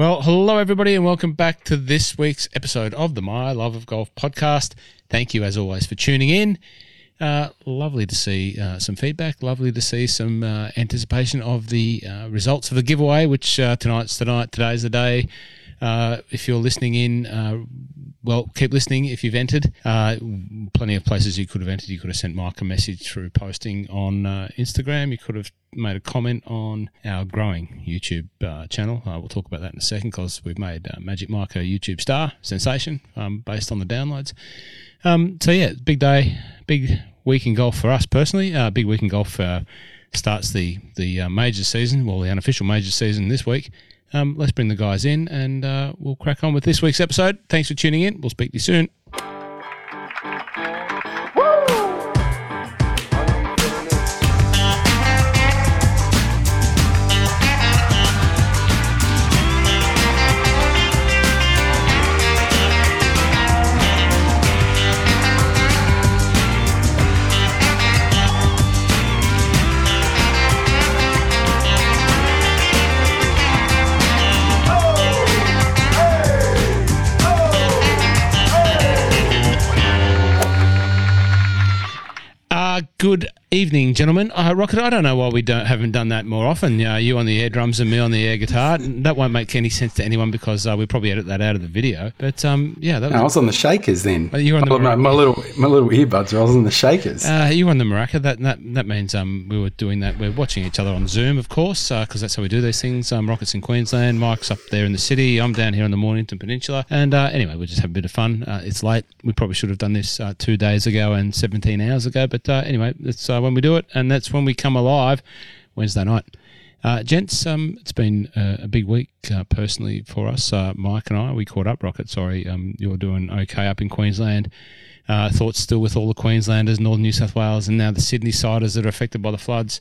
Well, hello, everybody, and welcome back to this week's episode of the My Love of Golf podcast. Thank you, as always, for tuning in. Uh, lovely to see uh, some feedback. Lovely to see some uh, anticipation of the uh, results of the giveaway, which uh, tonight's tonight. Today's the day. Uh, if you're listening in, uh, well, keep listening if you've entered. Uh, plenty of places you could have entered. You could have sent Mike a message through posting on uh, Instagram. You could have made a comment on our growing YouTube uh, channel. Uh, we'll talk about that in a second because we've made Magic Mike a YouTube star sensation um, based on the downloads. Um, so, yeah, big day, big week in golf for us personally. Big week in golf starts the, the major season, well, the unofficial major season this week. Um, let's bring the guys in and uh, we'll crack on with this week's episode. Thanks for tuning in. We'll speak to you soon. Good evening, gentlemen. Uh, Rocket, I don't know why we don't haven't done that more often. Uh, you on the air drums and me on the air guitar. That won't make any sense to anyone because uh, we probably edit that out of the video. But um, yeah, that No, I was. was on the shakers then. Oh, you were on the my, my little my little earbuds. I was on the shakers. Uh, you were on the Maraca. That that that means um we were doing that. We're watching each other on Zoom, of course, because that's how we do these things. Um, Rockets in Queensland, Mike's up there in the city. I'm down here on the Mornington Peninsula, and uh, anyway, we just have a bit of fun. Uh, it's late. We probably should have done this uh, two days ago and 17 hours ago, but uh, anyway, it's. uh, when we do it, and that's when we come alive Wednesday night. Uh, gents, um, it's been uh, a big week uh, personally for us. Uh, Mike and I, we caught up. Rocket, sorry, um, you're doing okay up in Queensland. Uh, thoughts still with all the Queenslanders, Northern New South Wales, and now the Sydney siders that are affected by the floods.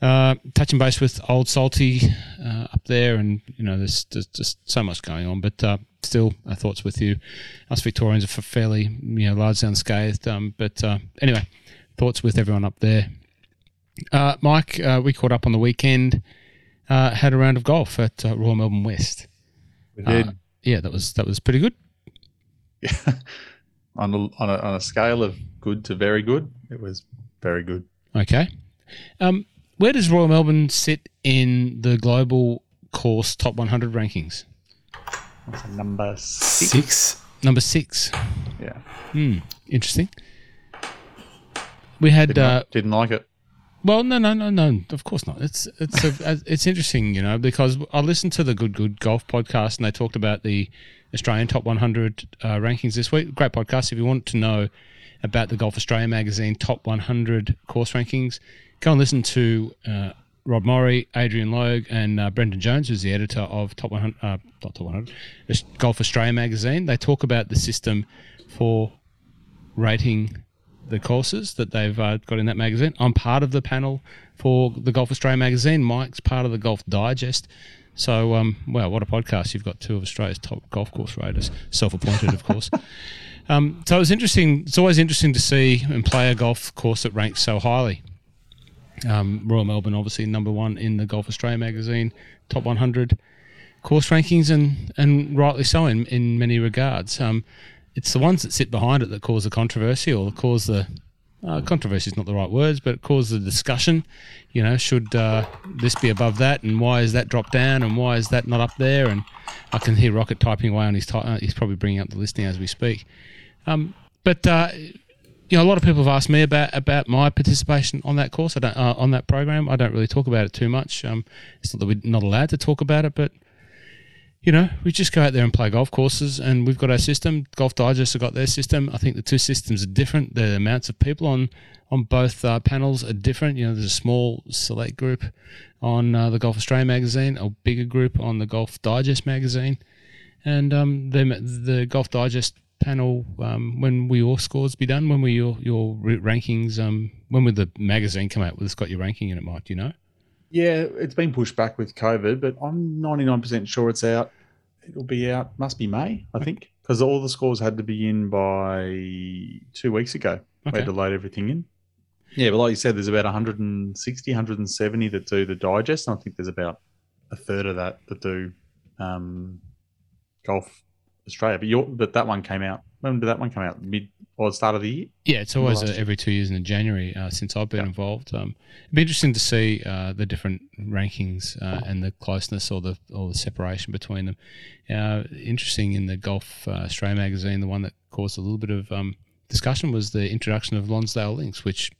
Uh, touching base with Old Salty uh, up there, and you know, there's, there's just so much going on. But uh, still, our thoughts with you. Us Victorians are fairly, you know, largely unscathed. Um, but uh, anyway, thoughts with everyone up there. Uh, Mike, uh, we caught up on the weekend. Uh, had a round of golf at uh, Royal Melbourne West. We did Uh, yeah, that was that was pretty good. Yeah, on a, on a on a scale of good to very good. It was very good. Okay. Um, where does Royal Melbourne sit in the global course top 100 rankings? That's number six. Six. Number six. Yeah, Hmm. Interesting. We had didn't, uh, like, didn't like it. well, no, no, no, no. Of course not. It's it's a, it's interesting, you know, because I listened to the Good Good Golf podcast and they talked about the Australian top 100 uh, rankings this week. Great podcast. If you want to know about the Golf Australia magazine top 100 course rankings, go and listen to uh, Rob Murray, Adrian Logue, and uh, Brendan James, who's the editor of Top 100, uh, not Top 100, it's Golf Australia magazine. They talk about the system for rating the courses that they've uh, got in that magazine. I'm part of the panel for the Golf Australia magazine. Mike's part of the Golf Digest. So, um, wow, what a podcast! You've got two of Australia's top golf course raters, self-appointed, of course. Um, so it's interesting. It's always interesting to see and play a golf course that ranks so highly. Um, Royal Melbourne, obviously number one in the Golf Australia magazine, top 100 course rankings, and and rightly so in in many regards. Um, it's the ones that sit behind it that cause the controversy or cause the uh, controversy is not the right words, but cause the discussion. You know, should uh, this be above that, and why is that dropped down, and why is that not up there? And I can hear Rocket typing away on his. Ty- uh, he's probably bringing up the listing as we speak. Um, but uh, you know, a lot of people have asked me about about my participation on that course. I don't uh, on that program. I don't really talk about it too much. Um, it's not that we're not allowed to talk about it, but you know, we just go out there and play golf courses, and we've got our system. Golf Digest have got their system. I think the two systems are different. The amounts of people on on both uh, panels are different. You know, there's a small select group on uh, the Golf Australia magazine, a bigger group on the Golf Digest magazine, and um, the the Golf Digest panel. Um, when will your scores be done? When will your your rankings? Um, when will the magazine come out? Well, it's got your ranking in it, Mike. Do you know? Yeah, it's been pushed back with COVID, but I'm 99% sure it's out. It'll be out. Must be May, I think, because all the scores had to be in by two weeks ago. We had to load everything in. Yeah, but like you said, there's about 160, 170 that do the digest, and I think there's about a third of that that do um, Golf Australia. But your but that one came out. When did that one come out? Mid or the start of the year? Yeah, it's always uh, every two years in January uh, since I've been Yeah. involved. Um, it'd be interesting to see uh, the different rankings uh, and the closeness or the or the separation between them. Uh, interesting in the Golf uh, Australia magazine, the one that caused a little bit of um, discussion was the introduction of Lonsdale Links, which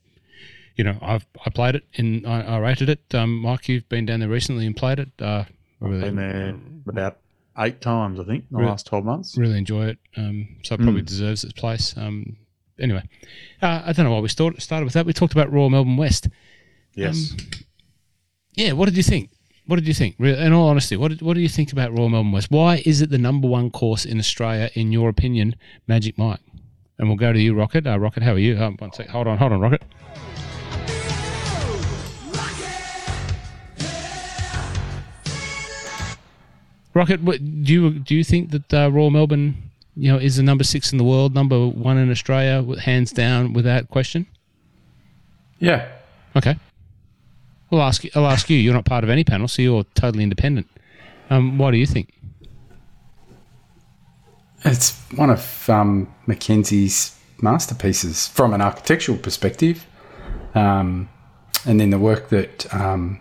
you know I've I played it in I, I rated it. Um, Mike, you've been down there recently and played it. Uh, I really, Been there about eight times, I think, in the Really? last twelve months. really enjoy it. Um, so it probably Mm. deserves its place. Um, anyway, uh, I don't know why we start, started with that. We talked about Royal Melbourne West. Yes. Um, Yeah, what did you think? What did you think? In all honesty, what did, what do you think about Royal Melbourne West? Why is it the number one course in Australia, in your opinion, Magic Mike? And we'll go to you, Rocket. Uh, Rocket, how are you? Um, one sec. Hold on, hold on, Rocket. Rocket, what, do you do you think that uh, Royal Melbourne, you know, is the number six in the world, number one in Australia, hands down, without question? Yeah. Okay. I'll ask you. I'll ask you. You're not part of any panel, so you're totally independent. Um, what do you think? It's one of um, Mackenzie's masterpieces from an architectural perspective. Um, and then the work that um,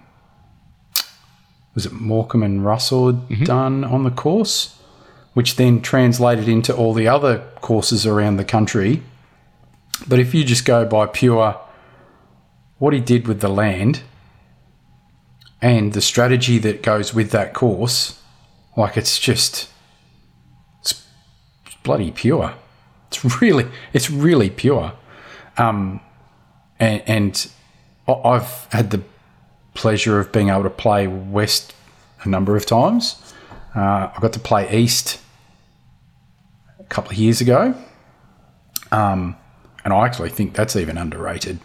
was it Morcom and Russell had done on the course, which then translated into all the other courses around the country. But if you just go by pure what he did with the land and the strategy that goes with that course, like it's just it's bloody pure. It's really it's really pure. Um, and, and I've had the pleasure of being able to play West a number of times. Uh, I got to play East a couple of years ago, um, and I actually think that's even underrated.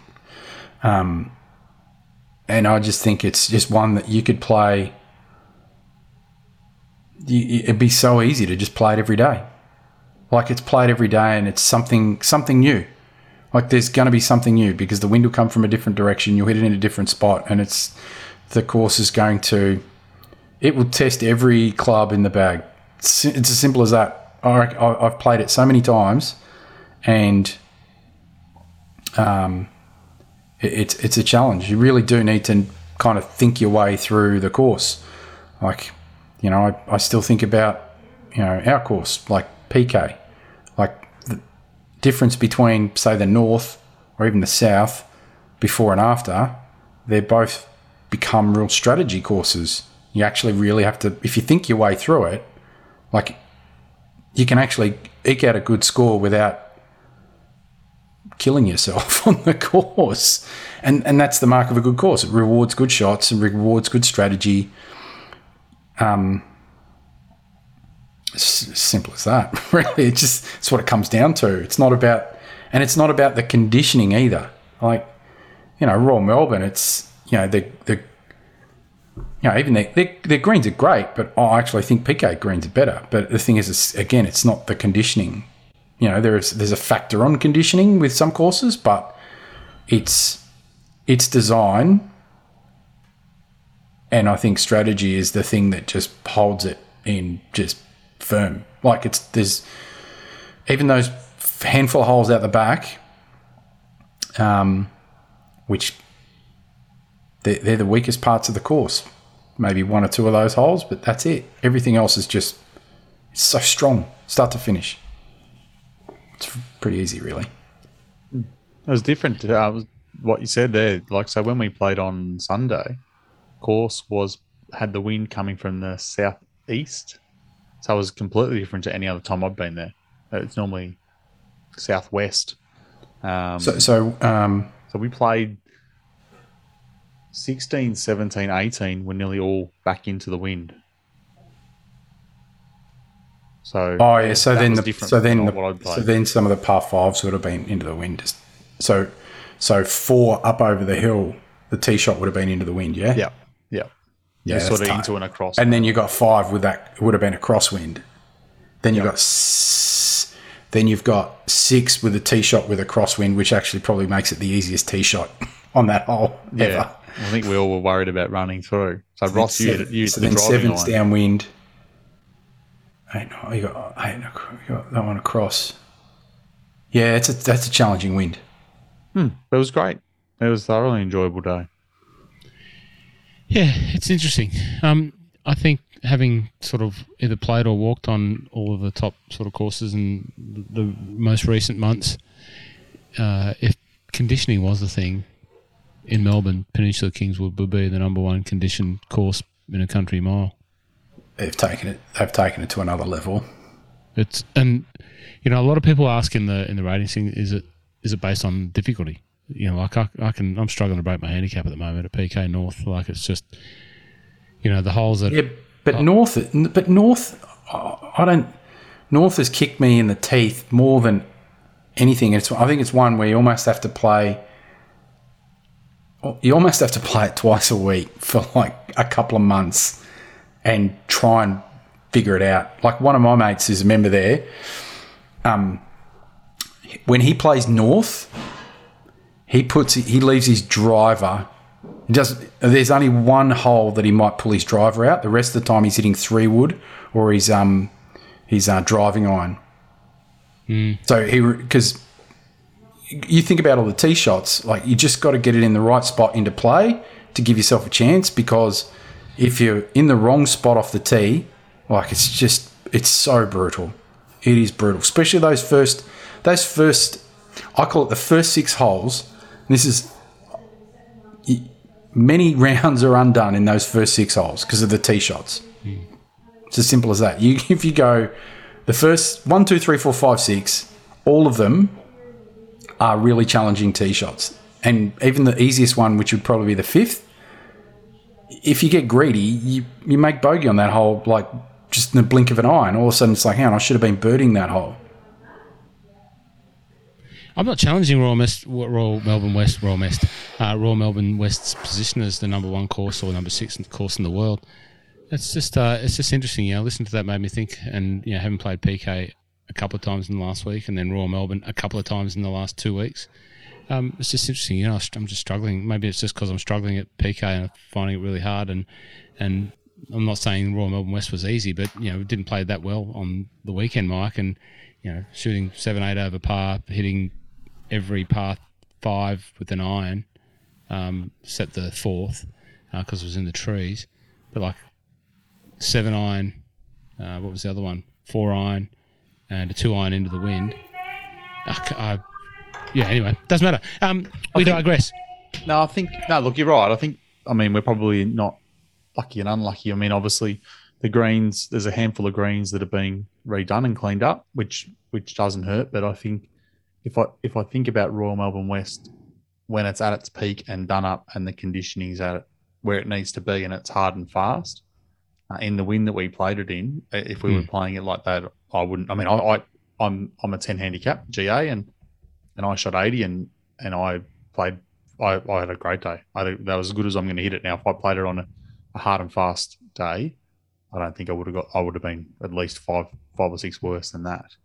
Um, and I just think it's just one that you could play. You, it'd be so easy to just play it every day, like it's played every day, and it's something something new. Like there's going to be something new because the wind will come from a different direction. You'll hit it in a different spot, and it's the course is going to. It will test every club in the bag. It's, as simple as that. I, I, I've played it so many times, and um, it, it's it's a challenge. You really do need to kind of think your way through the course. Like, you know, I, I still think about you know our course, like PK, difference between say the north or even the south before and after. They're both become real strategy courses. You actually really have to, if you think your way through it, like you can actually eke out a good score without killing yourself on the course. And and that's the mark of a good course. It rewards good shots and rewards good strategy. Um it's as simple as that. Really. It's just it's what it comes down to. It's not about and it's not about the conditioning either. Like, you know, Royal Melbourne, it's you know, the the you know, even their, their greens are great, but I actually think PK greens are better. But the thing is, it's, again, it's not the conditioning. You know, there is there's a factor on conditioning with some courses, but it's it's design, and I think strategy is the thing that just holds it in just firm. Like it's there's even those handful of holes out the back, um, which they're, they're the weakest parts of the course. Maybe one or two of those holes, but that's it. Everything else is just it's so strong, start to finish. It's pretty easy, really. It was different to uh, what you said there. Like so, when we played on Sunday, course was had the wind coming from the southeast, so it was completely different to any other time I've been there. It's normally southwest. Um, So, so um, So we played 16, 17, 18 were nearly all back into the wind. So oh yeah. So then, the, so then, the, so then some of the par fives would have been into the wind. So, so four up over the hill, the tee shot would have been into the wind. Yeah, yeah, yeah, sort of tight. into and across. And then you got five with that it would have been a crosswind. Then you Yeah. got s- then you've got six with a tee shot with a crosswind, which actually probably makes it the easiest tee shot on that hole yeah, ever. I think we all were worried about running through. So Ross, you, you so the then sevens line. downwind, Eight, oh, you got eight, you got that one across. Yeah, it's a that's a challenging wind. Hmm, it was great. It was a thoroughly enjoyable day. Yeah, it's interesting. Um, I think having sort of either played or walked on all of the top sort of courses in the most recent months, uh, if conditioning was the thing in Melbourne, Peninsula Kingswood would be the number one conditioned course in a country mile. They've taken it. They've taken it to another level. It's and you know a lot of people ask in the in the ratings thing is it is it based on difficulty? You know, like I, I can I'm struggling to break my handicap at the moment at PK North. Like it's just you know the holes that Yeah, but North, but North, I don't. North has kicked me in the teeth more than anything. It's I think it's one where you almost have to play. You almost have to play it twice a week for like a couple of months, and try and figure it out. Like one of my mates is a member there. Um, when he plays North, he puts he leaves his driver he does. There's only one hole that he might pull his driver out. The rest of the time, he's hitting three wood or he's um he's uh, driving iron. So he because you think about all the tee shots, like you just got to get it in the right spot into play to give yourself a chance. Because if you're in the wrong spot off the tee, like it's just it's so brutal. It is brutal, especially those first those first. I call it the first six holes. This is many rounds are undone in those first six holes because of the tee shots. Hmm. It's as simple as that. You if you go the first one, two, three, four, five, six, all of them are really challenging tee shots, and even the easiest one, which would probably be the fifth. If you get greedy, you you make bogey on that hole like just in the blink of an eye, and all of a sudden it's like, hang on, I should have been birding that hole. I'm not challenging Royal, Royal Melbourne West, Royal uh, Royal Melbourne West's position as the number one course or number six course in the world. It's just uh, it's just interesting. You know, listening to that made me think, and you know, having played PK a couple of times in the last week, and then Royal Melbourne a couple of times in the last two weeks. Um, it's just interesting. You know, I'm just struggling. Maybe it's just because I'm struggling at PK and finding it really hard, and and I'm not saying Royal Melbourne West was easy, but you know, didn't play that well on the weekend, Mike, and you know, shooting seven eight over par, hitting every par five with an iron, um, except the fourth because it was in the trees. But like seven iron, uh, what was the other one? Four iron, and a two iron into the wind. I- yeah. Anyway, doesn't matter. Um, we think- digress. No, I think no. Look, you're right. I think. I mean, we're probably not lucky and unlucky. I mean, obviously, the greens. There's a handful of greens that are being redone and cleaned up, which which doesn't hurt. But I think if I if I think about Royal Melbourne West when it's at its peak and done up, and the conditioning's at where it needs to be, and it's hard and fast. Uh, in the wind that we played it in, uh, if we were playing it like that, I wouldn't. I mean, I, I I'm I'm a ten handicap GA, and and I shot eighty, and and I played. I, I had a great day. I that was as good as I'm going to hit it. Now, if I played it on a, a hard and fast day, I don't think I would have got. I would have been at least five five or six worse than that.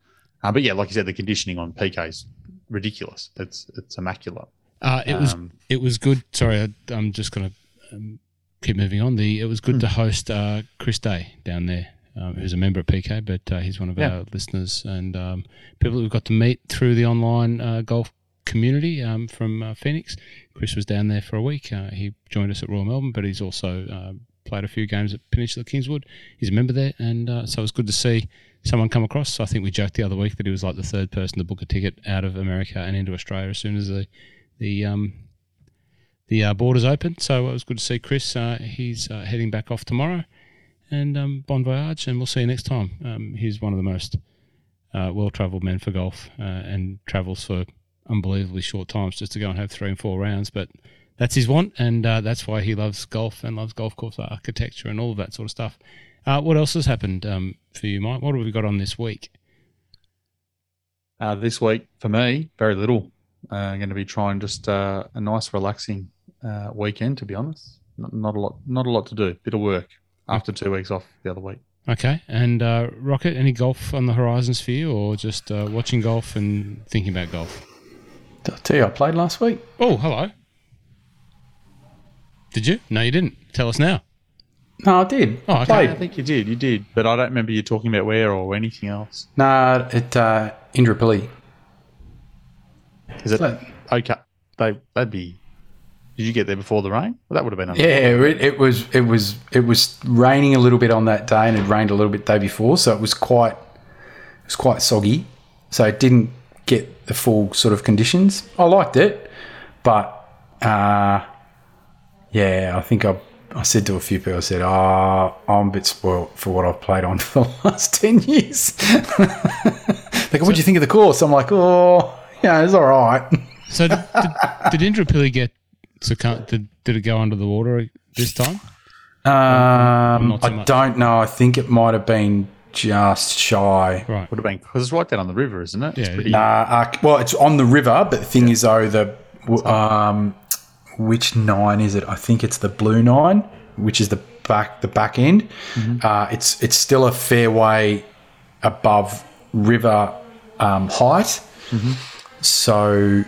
Uh, but yeah, like you said, the conditioning on PK is ridiculous. It's it's immaculate. Uh, it was Um, it was good. Sorry, I, I'm just going to um, keep moving on. The it was good to host uh, Chris Day down there, um, who's a member of PK, but uh, he's one of Yeah. our listeners and um, people that we've got to meet through the online uh, golf community um, from uh, Phoenix. Chris was down there for a week. Uh, he joined us at Royal Melbourne, but he's also uh, played a few games at Peninsula Kingswood. He's a member there, and uh, so it was good to see someone come across. I think we joked the other week that he was like the third person to book a ticket out of America and into Australia as soon as the the um, the uh, borders open. So it was good to see Chris. Uh, he's uh, heading back off tomorrow, and um, bon voyage, and we'll see you next time. Um, he's one of the most uh, well-travelled men for golf, uh, and travels for unbelievably short times just to go and have three and four rounds. But that's his want, and uh, that's why he loves golf and loves golf course architecture and all of that sort of stuff. Uh, what else has happened um, for you, Mike? What have we got on this week? Uh, this week for me, very little. Uh, I'm going to be trying just uh, a nice, relaxing uh, weekend. To be honest, not, not a lot, not a lot to do. Bit of work after two weeks off the other week. Okay, and uh, Rocket, any golf on the horizons for you, or just uh, watching golf and thinking about golf? Did I tell you I played last week? Oh, hello. Did you? No, you didn't. Tell us now. No, I did. Oh, okay. Played. I think you did, you did, but I don't remember you talking about where or anything else. No, at uh, Indooroopilly. Is it So- okay? They they'd be. Did you get there before the rain? Well, that would have been. Yeah, it, it was it was it was raining a little bit on that day, and it rained a little bit the day before, so it was quite it was quite soggy. So it didn't get the full sort of conditions. I liked it, but uh, yeah, I think I I said to a few people, I said, "Ah, I'm a bit spoilt for what I've played on for the last ten years." like, go, "What do you think of the course?" I'm like, "Oh, yeah, it's all right." So did, did, did Indooroopilly get succumb? Did, did it go under the water this time? Um, I much. don't know. I think it might have been just shy. Right. Would have been because it's right down on the river, isn't it? It's Yeah, pretty, Uh, uh, well, it's on the river, but the thing is, though, the um, which nine is it? I think it's the blue nine, which is the back the back end. Uh, it's it's still a fair way above river um, height, so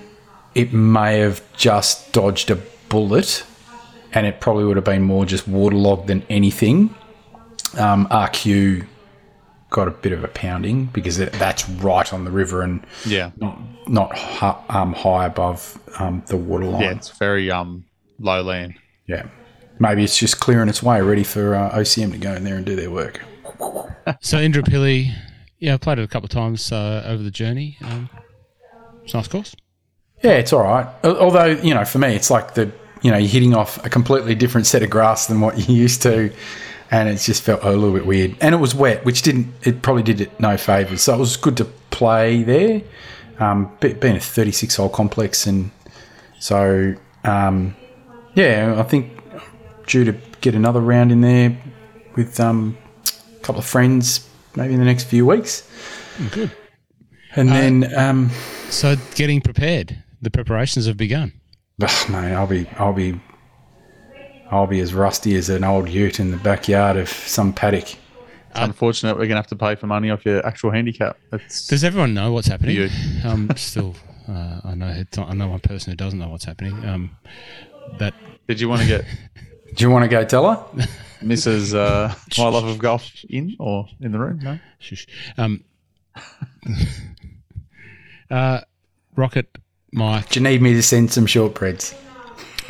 it may have just dodged a bullet, and it probably would have been more just waterlogged than anything. Um, RQ got a bit of a pounding because it, that's right on the river and yeah, not hi, um, high above um, the waterline. yeah. It's very um low land. Yeah. Maybe it's just clearing its way, ready for uh, OCM to go in there and do their work. So Indooroopilly, yeah, I played it a couple of times uh, over the journey. Um, it's a nice course. Yeah, it's all right. Although, you know, for me, it's like the, you know, you're hitting off a completely different set of grass than what you used to. And it just felt a little bit weird. And it was wet, which didn't, it probably did it no favours. So it was good to play there. Um, being a 36 hole complex. And so, um, yeah, I think due to get another round in there with um, a couple of friends maybe in the next few weeks. Good. And then, um, So getting prepared. The preparations have begun. Ugh, mate, I'll be, I'll be, I'll be as rusty as an old ute in the backyard of some paddock. It's unfortunate we're gonna have to pay for money off your actual handicap. It's Does everyone know what's happening? You. Um, still, uh, I know it's I know one person who doesn't know what's happening. Um, that Did you want to get Do you want to go tell her? Mrs. Uh, My Love of Golf in or in the room? No. shush. Um, uh, Rocket Mike, Do you need me to send some shortbreads?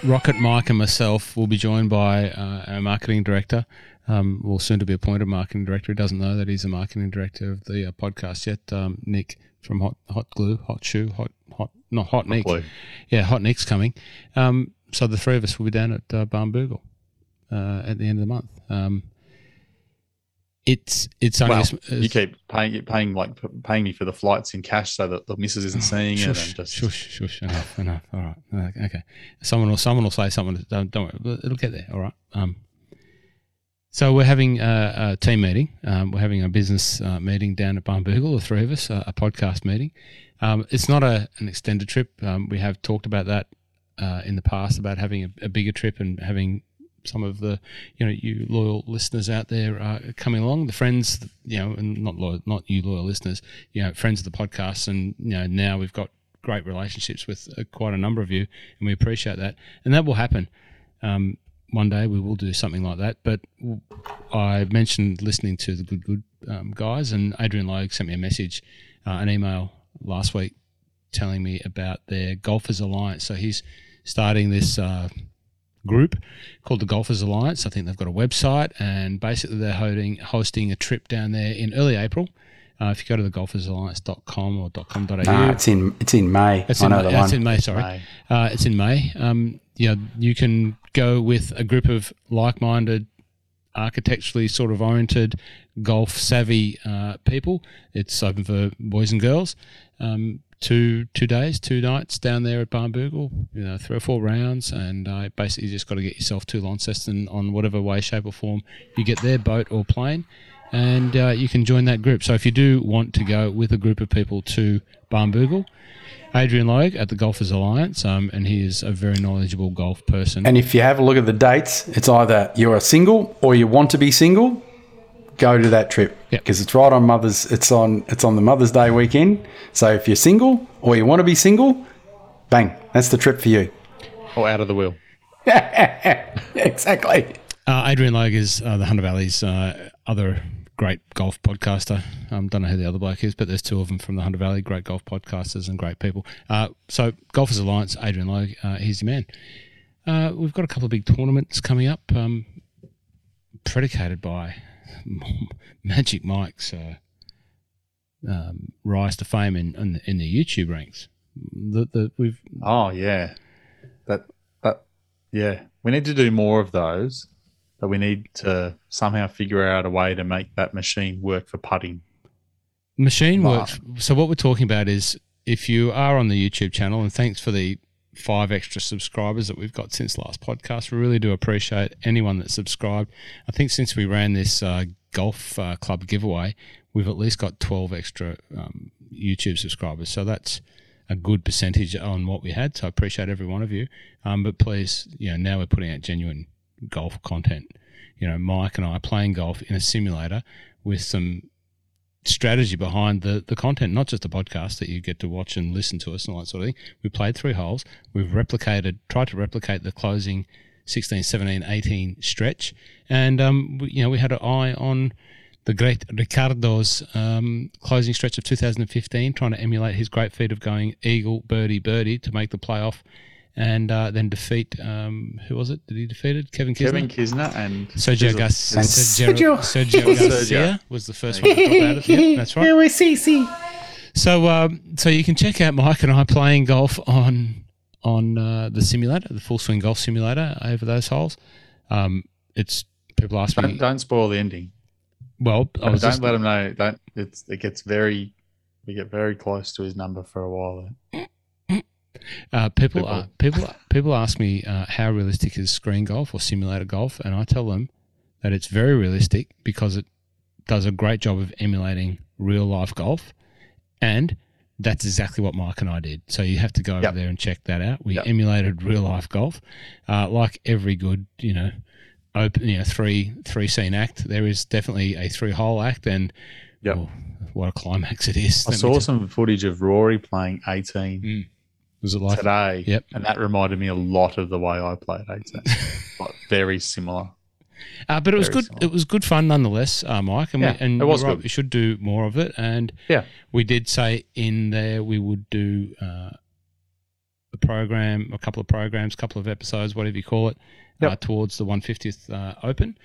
Rocket Mike, and myself will be joined by uh, our marketing director. Um, will soon to be appointed marketing director. He doesn't know that he's a marketing director of the uh, podcast yet. Um, Nick from Hot Hot Glue, Hot Shoe, Hot Hot not Hot Nick. Yeah, Hot Nick's coming. Um, so the three of us will be down at uh, uh, at the end of the month. Um, it's it's only Well, a you keep paying paying like p- paying me for the flights in cash so that the missus isn't seeing it and shush, just shush, shush, enough, enough. All right, Uh, okay. Someone will someone will say something. Don't, don't worry, it'll get there. All right. Um, so we're having a, a team meeting. Um, we're having a business uh, meeting down at Barnbougle, the three of us, uh, a podcast meeting. Um, it's not a, an extended trip. Um, we have talked about that uh, in the past about having a, a bigger trip and having some of the you know you loyal listeners out there uh, coming along, the friends, you know, and not loyal, not you loyal listeners, you know, friends of the podcast, and you know now we've got great relationships with uh, quite a number of you, and we appreciate that, and that will happen. Um, one day we will do something like that, but I mentioned listening to the Good Good um, guys, and Adrian Logue sent me a message, uh, an email last week, telling me about their Golfers Alliance. So he's starting this uh, group called the Golfers Alliance. I think they've got a website, and basically they're hosting hosting a trip down there in early April. Uh, if you go to the golfersalliance.com or .com.au, Nah, it's in it's in May. it's I in, know May, the uh, it's one. in May. Sorry, May. Uh, it's in May. Um, yeah, you can go with a group of like-minded, architecturally sort of oriented, golf savvy uh, people. It's open for boys and girls. Um, two two days, two nights down there at Barnbougle. You know, three or four rounds, and uh, basically just got to get yourself to Launceston on whatever way, shape, or form you get there, boat or plane. And uh, you can join that group. So if you do want to go with a group of people to Barnbougle, Adrian Logue at the Golfers Alliance, um, and he is a very knowledgeable golf person. And if you have a look at the dates, it's either you're a single or you want to be single. Go to that trip Yep. because it's right on Mother's. It's on it's on the Mother's Day weekend. So if you're single or you want to be single, bang, that's the trip for you. or out of the wheel. exactly. Uh, Adrian Logue is uh, the Hunter Valley's uh, other great golf podcaster. Um, don't know who the other bloke is, but there's two of them from the Hunter Valley. Great golf podcasters and great people. Uh, so Golfers Alliance, Adrian Logue, uh, he's your man. Uh, we've got a couple of big tournaments coming up, um, predicated by Magic Mike's uh, um, rise to fame in, in, the, in the YouTube ranks. The, the, we've Oh yeah, that that yeah. We need to do more of those, but we need to somehow figure out a way to make that machine work for putting. Machine Wow. works. So what we're talking about is if you are on the YouTube channel, and thanks for the five extra subscribers that we've got since last podcast. We really do appreciate anyone that subscribed. I think since we ran this uh, golf uh, club giveaway, we've at least got twelve extra um, YouTube subscribers. So that's a good percentage on what we had. So I appreciate every one of you. Um, but please, you know, now we're putting out genuine golf content. You know, Mike and I playing golf in a simulator with some strategy behind the, the content, not just the podcast that you get to watch and listen to us and all that sort of thing. We played three holes. We've replicated, tried to replicate the closing 16, 17, 18 stretch. And, um, we, you know, we had an eye on the great Ricardo's um, closing stretch of 2015, trying to emulate his great feat of going eagle, birdie, birdie to make the playoff and uh, then defeat, um, who was it? Did he defeat it? Kevin Kisner? Kevin Kisner and Sergio, Sergio- Gas- And Sergio, Sergio. Sergio Garcia was the first one to out of it. That's right. we see, see. So, um, so you can check out Mike and I playing golf on on uh, the simulator, the full swing golf simulator over those holes. Um, it's people ask Don't, me. don't spoil the ending. Well, I Don't, just, let him know. Don't. It's it gets very. We get very close to his number for a while. There. uh, people people- uh, people people ask me uh, how realistic is screen golf or simulator golf, and I tell them that it's very realistic because it does a great job of emulating real life golf, and that's exactly what Mike and I did. So you have to go over there and check that out. We Yep. emulated real life golf, uh, like every good you know open you know three three scene act. There is definitely a three hole act, and Yep. oh, what a climax it is. I Let saw some footage of Rory playing 18 Was it like today. Yep. And that reminded me a lot of the way I played 18. like very similar. Uh, but it was Very good. solid. It was good fun nonetheless, uh, Mike. And, Yeah, we, and it was right, good. we should do more of it. And Yeah. we did say in there we would do uh, a program, a couple of programs, a couple of episodes, whatever you call it, uh, Yep. towards the 150th uh, Open.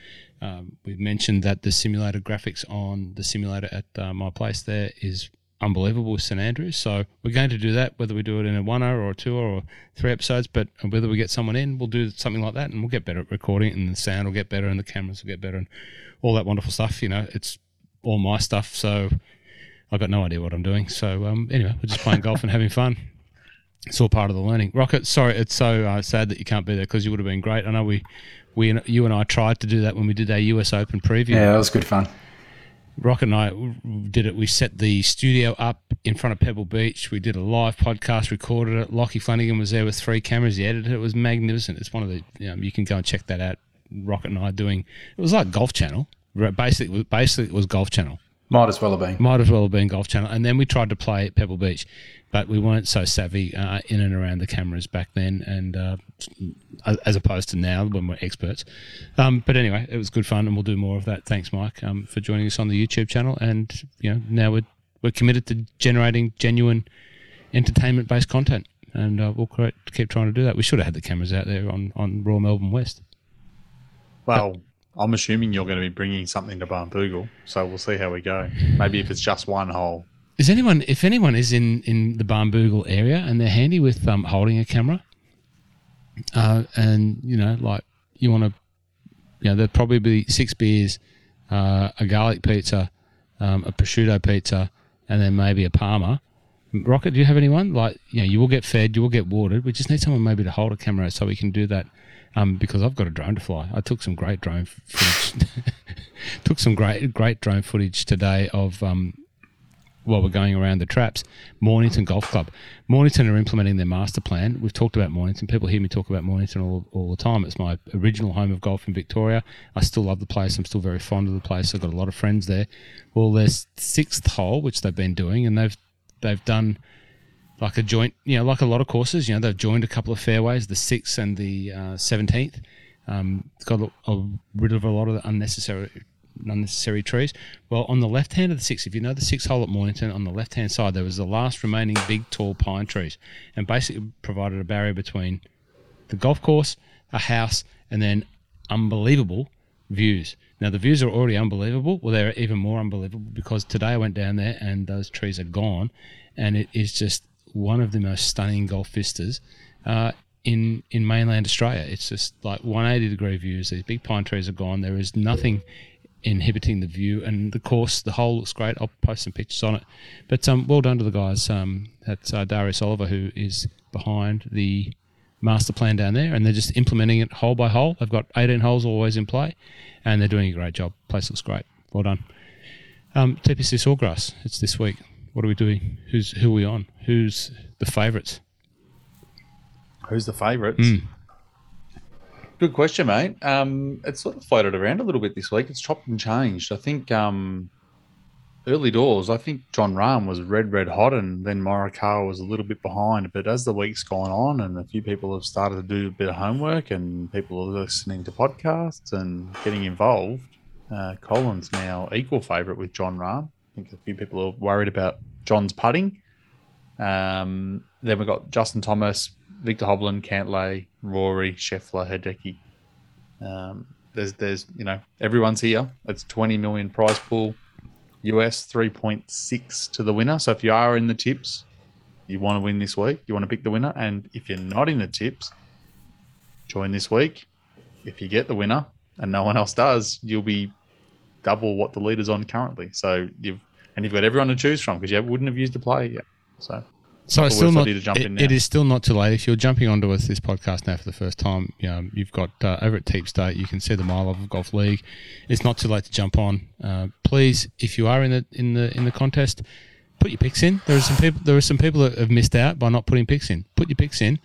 Um, we've mentioned that the simulator graphics on the simulator at uh, my place there is unbelievable with St Andrews. So we're going to do that, whether we do it in a one hour or a two or three episodes, but whether we get someone in, we'll do something like that, and we'll get better at recording and the sound will get better, and the cameras will get better, and all that wonderful stuff. You know, it's all my stuff, so I've got no idea what I'm doing. So um, anyway, we're just playing golf and having fun. It's all part of the learning. Rocket, sorry, it's so uh, sad that you can't be there because you would have been great. I know we, we, you and I tried to do that when we did our US Open preview. Yeah, that was good fun. Rocket and I did it. We set the studio up in front of Pebble Beach. We did a live podcast, recorded it. Lockie Flanagan was there with three cameras. He edited it. It was magnificent. It's one of the, you, know, you can go and check that out. Rocket and I doing, it was like Golf Channel. Basically, basically it was Golf Channel. Might as well have been. Might as well have been Golf Channel. And then we tried to play at Pebble Beach, but we weren't so savvy uh, in and around the cameras back then, and uh, as opposed to now when we're experts. Um, but anyway, it was good fun, and we'll do more of that. Thanks, Mike, um, for joining us on the YouTube channel. And you know, now we're we're committed to generating genuine entertainment-based content, and uh, we'll keep trying to do that. We should have had the cameras out there on on Royal Melbourne West. Well, I'm assuming you're going to be bringing something to Barnbougle, so we'll see how we go. Maybe if it's just one hole. Is anyone, if anyone is in, in the Barnbougle area and they're handy with um, holding a camera, uh, and you know, like you want to, you know, there'd probably be six beers, uh, a garlic pizza, um, a prosciutto pizza, and then maybe a Parma. Rocket, do you have anyone? Like, you know, you will get fed, you will get watered. We just need someone maybe to hold a camera so we can do that. Um, because I've got a drone to fly. I took some great drone footage. took some great great drone footage today of um, while we're going around the traps, Mornington Golf Club. Mornington are implementing their master plan. We've talked about Mornington. People hear me talk about Mornington all, all the time. It's my original home of golf in Victoria. I still love the place. I'm still very fond of the place. I've got a lot of friends there. Well, their sixth hole, which they've been doing, and they've they've done like a joint, you know, like a lot of courses. You know, they've joined a couple of fairways, the sixth and the uh, seventeenth. Um, it's got a, a, rid of a lot of the unnecessary unnecessary trees. Well, on the left hand of the six, if you know the six hole at Mornington, on the left hand side there was the last remaining big tall pine trees, and basically provided a barrier between the golf course, a house, and then unbelievable views. Now the views are already unbelievable. Well, they're even more unbelievable because today I went down there and those trees are gone, and it is just one of the most stunning golf vistas uh, in in mainland Australia. It's just like 180 degree views. These big pine trees are gone. There is nothing inhibiting the view, and the course, the hole looks great. I'll post some pictures on it. But um, well done to the guys. Um, that's uh, Darius Oliver who is behind the master plan down there, and they're just implementing it hole by hole. They've got 18 holes always in play, and they're doing a great job. Place looks great. Well done. Um, TPC Sawgrass. It's this week. What are we doing? Who's who are we on? Who's the favourites? Who's the favourites? Mm. Good question, mate. Um, it's sort of floated around a little bit this week. It's chopped and changed. I think um, early doors, I think Jon Rahm was red, red hot, and then Morikawa was a little bit behind. But as the week's gone on, and a few people have started to do a bit of homework, and people are listening to podcasts and getting involved, uh, Collin's now equal favourite with Jon Rahm. I think a few people are worried about Jon's putting. Um, then we've got Justin Thomas, Viktor Hovland, Cantlay, Rory, Scheffler, Hideki. Um, there's, there's, you know, everyone's here. It's 20 million prize pool. US 3.6 to the winner. So if you are in the tips, you want to win this week, you want to pick the winner. And if you're not in the tips, join this week. If you get the winner and no one else does, you'll be double what the leader's on currently. So you've and you've got everyone to choose from because you wouldn't have used the play yet. So so it's still not. It, it is still not too late. If you're jumping onto us this podcast now for the first time, you know, you've got uh, over at Teep State. You can see the My Love of Golf League. It's not too late to jump on. Uh, please, if you are in the in the in the contest, put your picks in. There are some people. There are some people that have missed out by not putting picks in. Put your picks in,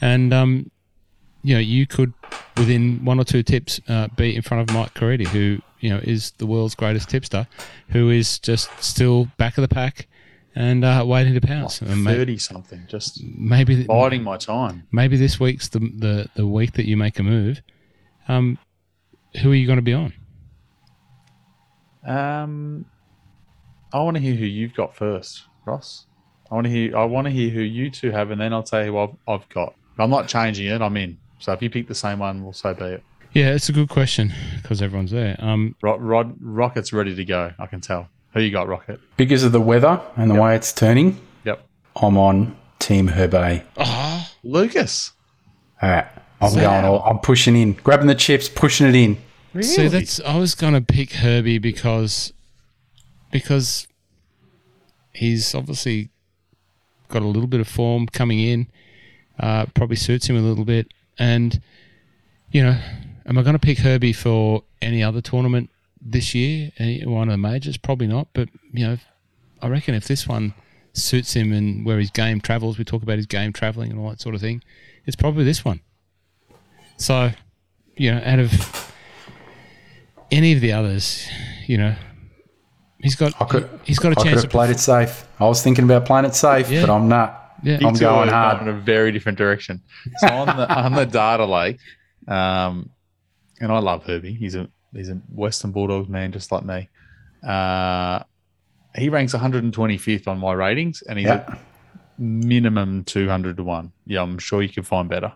and um, you know, you could within one or two tips uh, be in front of Mike Caridi, who you know is the world's greatest tipster, who is just still back of the pack and uh, waiting to pounce. Like Thirty something, just maybe biding my time. Maybe this week's the the, the week that you make a move. Um, who are you going to be on? Um, I want to hear who you've got first, Ross. I want to hear. I want to hear who you two have, and then I'll tell you who I've, I've got. I'm not changing it. I'm in. So if you pick the same one, we'll so be it. Yeah, it's a good question because everyone's there. Um, Rod, Rod Rocket's ready to go. I can tell. Who you got, Rocket? Because of the weather and the Yep. way it's turning, Yep. I'm on Team Herbie. oh, Lucas. All right, I'm Wow. going. All, I'm pushing in, grabbing the chips, pushing it in. Really? see, that's I was going to pick Herbie because because he's obviously got a little bit of form coming in. Uh, probably suits him a little bit, and you know, am I going to pick Herbie for any other tournament this year? One of the majors? Probably not. But you know, I reckon if this one suits him and where his game travels, we talk about his game traveling and all that sort of thing. It's probably this one. So, you know, out of any of the others, you know, he's got I could, he's got a I could have to played it safe. I was thinking about playing it safe, Yeah. but I'm not. Yeah. I'm You going hard. in a very different direction. So on the on the data lake, um, and I love Herbie. He's a he's a Western Bulldogs man, just like me. Uh, he ranks 125th on my ratings, and he's Yeah. a minimum 200 to one. Yeah, I'm sure you can find better.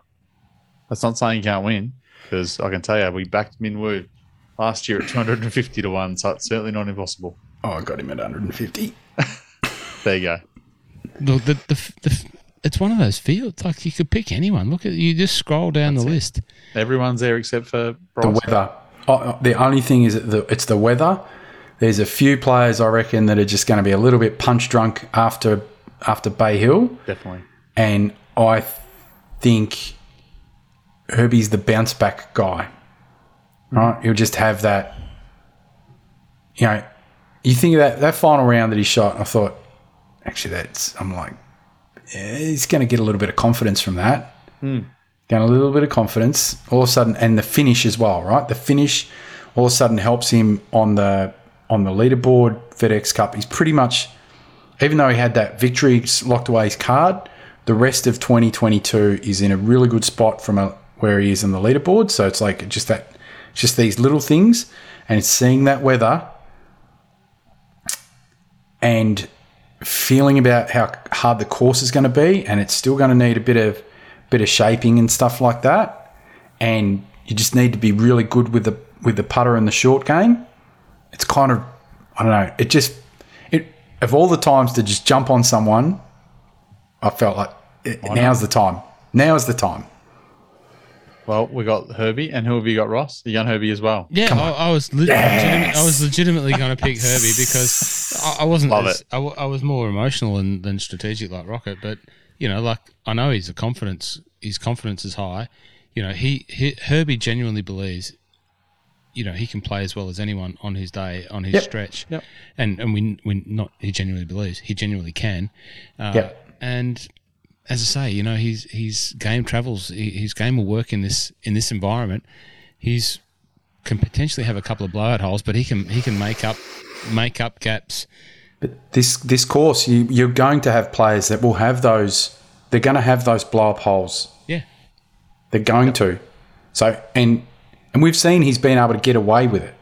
That's not saying you can't win, because I can tell you we backed Min Woo last year at 250 to one, so it's certainly not impossible. Oh, I got him at 150. There you go. Look, the, the, the, it's one of those fields. Like you could pick anyone. Look at you. Just scroll down the list. Everyone's there except for The weather. The only thing is that the, it's the weather. There's a few players I reckon that are just going to be a little bit punch drunk after after Bay Hill, Definitely. and I think Herbie's the bounce back guy. Hmm. Right, he'll just have that. You know, you think of that that final round that he shot. I thought, actually, that's. I'm like, yeah, he's going to get a little bit of confidence from that. Hmm. Getting a little bit of confidence. All of a sudden, and the finish as well, right? The finish all of a sudden helps him on the on the leaderboard FedEx Cup. He's pretty much, even though he had that victory locked away his card, the rest of 2022 is in a really good spot from a where he is in the leaderboard. So it's like just that, just these little things, and seeing that weather and feeling about how hard the course is going to be, and it's still going to need a bit of bit of shaping and stuff like that. And you just need to be really good with the with the putter and the short game. It's kind of I don't know. It just it of all the times to just jump on someone, I felt like it, now's the time. Now's the time. Well, we got Herbie, and who have you got, Ross? You got Herbie as well. Yeah, I, I was le- legitimate, I was legitimately going to pick Herbie because I, I wasn't. Love As, it. I, w- I was more emotional than, than strategic like Rocket, but you know, like I know he's a confidence. His confidence is high. You know, he, he Herbie genuinely believes. You know, he can play as well as anyone on his day on his Yep. stretch. Yep. And and we we not he genuinely believes he genuinely can. Uh, Yep. And as I say, you know, his his game travels. he- His game will work in this in this environment. He's can potentially have a couple of blowout holes, but he can he can make up make up gaps. But this this course, you, you're going to have players that will have those. They're going to have those blow up holes. Yeah, They're going to. So and and we've seen he's been able to get away with it.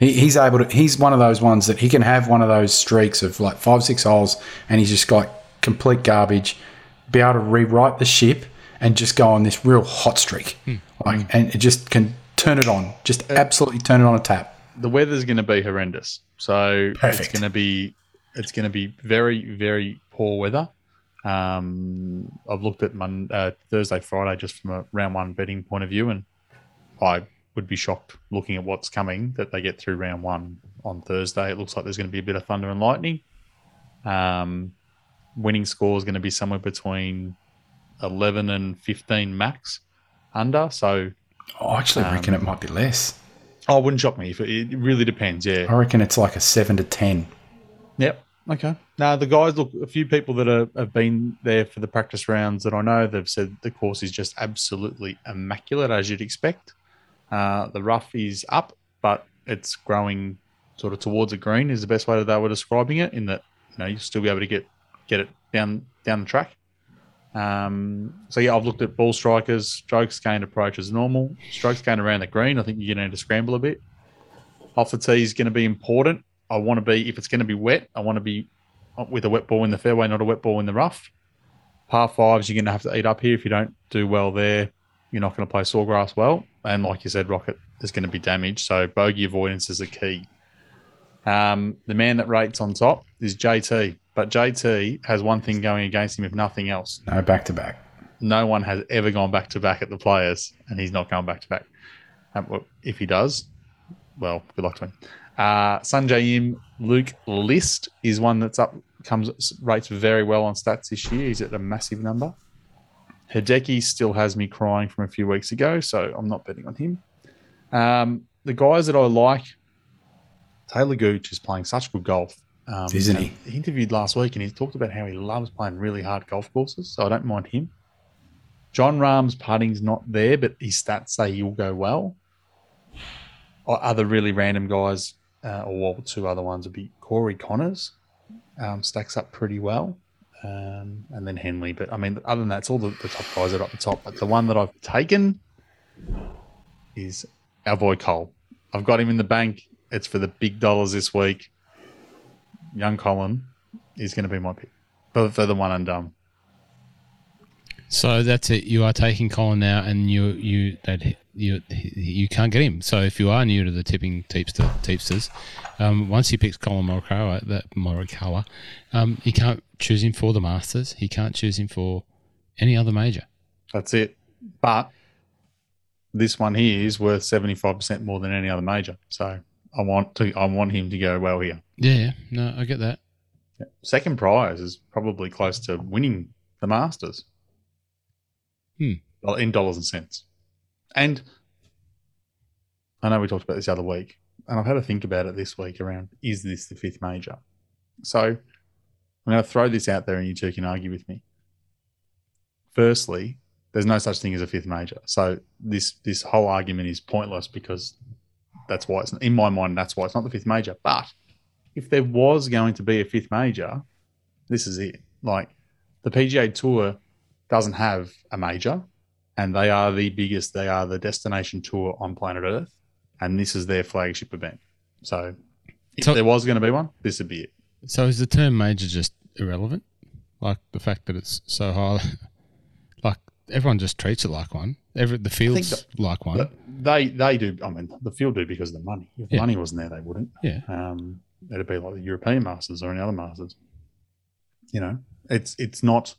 He, he's able to. He's one of those ones that he can have one of those streaks of like five six holes, and he's just got complete garbage. Be able to rewrite the ship and just go on this real hot streak, hmm. like and it just can turn it on, just uh, absolutely turn it on a tap. The weather's going to be horrendous. So it's going to be it's going to be very very poor weather. Um, I've looked at Mon- uh, Thursday, Friday, just from a round one betting point of view, and I would be shocked looking at what's coming that they get through round one on Thursday. It looks like there's going to be a bit of thunder and lightning. Um, winning score is going to be somewhere between 11 and 15 max under. So I actually reckon it might be less. Oh, it wouldn't shock me if it, it really depends. Yeah. I reckon it's like a seven to ten. Yep. Okay. Now the guys look a few people that are, have been there for the practice rounds that I know they've said the course is just absolutely immaculate as you'd expect. Uh, the rough is up, but it's growing sort of towards a green is the best way that they were describing it. In that you know you'll still be able to get get it down down the track. Um, so yeah, I've looked at ball strikers, strokes gained approach as normal, strokes gained around the green. I think you're going to need to scramble a bit. Off the tee is going to be important. I want to be if it's going to be wet. I want to be with a wet ball in the fairway, not a wet ball in the rough. Par fives, you're going to have to eat up here. If you don't do well there, you're not going to play sawgrass well. And like you said, Rocket, is going to be damaged. So bogey avoidance is a key. Um, the man that rates on top is JT, but JT has one thing going against him, if nothing else. No back to back. No one has ever gone back to back at the players, and he's not going back to back. If he does, well, good luck to him. Uh, Sungjae Im, Luke List is one that's up, comes rates very well on stats this year. He's at a massive number. Hideki still has me crying from a few weeks ago, so I'm not betting on him. Um, the guys that I like, Taylor Gooch is playing such good golf. Um, Isn't he? He interviewed last week and he talked about how he loves playing really hard golf courses, so I don't mind him. Jon Rahm's putting's not there, but his stats say he'll go well. O- Other really random guys, uh, or well, two other ones would be Corey Conners, um, stacks up pretty well, um, and then Henley. But I mean, other than that, it's all the, the top guys that are up the top. But the one that I've taken is our boy Cole. I've got him in the bank. It's for the big dollars this week. Young Collin is going to be my pick, but for the one and done. So that's it. You are taking Collin now, and you you that you you can't get him. So if you are new to the tipping teepster teepsters, um, once he picks Collin Morikawa, that Morikawa, um, he can't choose him for the Masters. He can't choose him for any other major. That's it. But this one here is worth seventy five percent more than any other major. So I want to I want him to go well here. Yeah, yeah. No, I get that. Second prize is probably close to winning the Masters. Hmm. In dollars and cents. And I know we talked about this the other week, and I've had to think about it this week around is this the fifth major? So I'm going to throw this out there and you two can argue with me. Firstly, there's no such thing as a fifth major. So this this whole argument is pointless because that's why it's in my mind, that's why it's not the fifth major. But if there was going to be a fifth major, this is it. Like the PGA Tour doesn't have a major, and they are the biggest. They are the destination tour on planet Earth, and this is their flagship event. So, if So- there was going to be one, this would be it. So is the term major just irrelevant? Like the fact that it's so high, everyone just treats it like one. Every the fields like one. They they do. I mean, the field do because of the money. If Yeah. money wasn't there, they wouldn't. Yeah. Um, it'd be like the European Masters or any other Masters. You know, it's it's not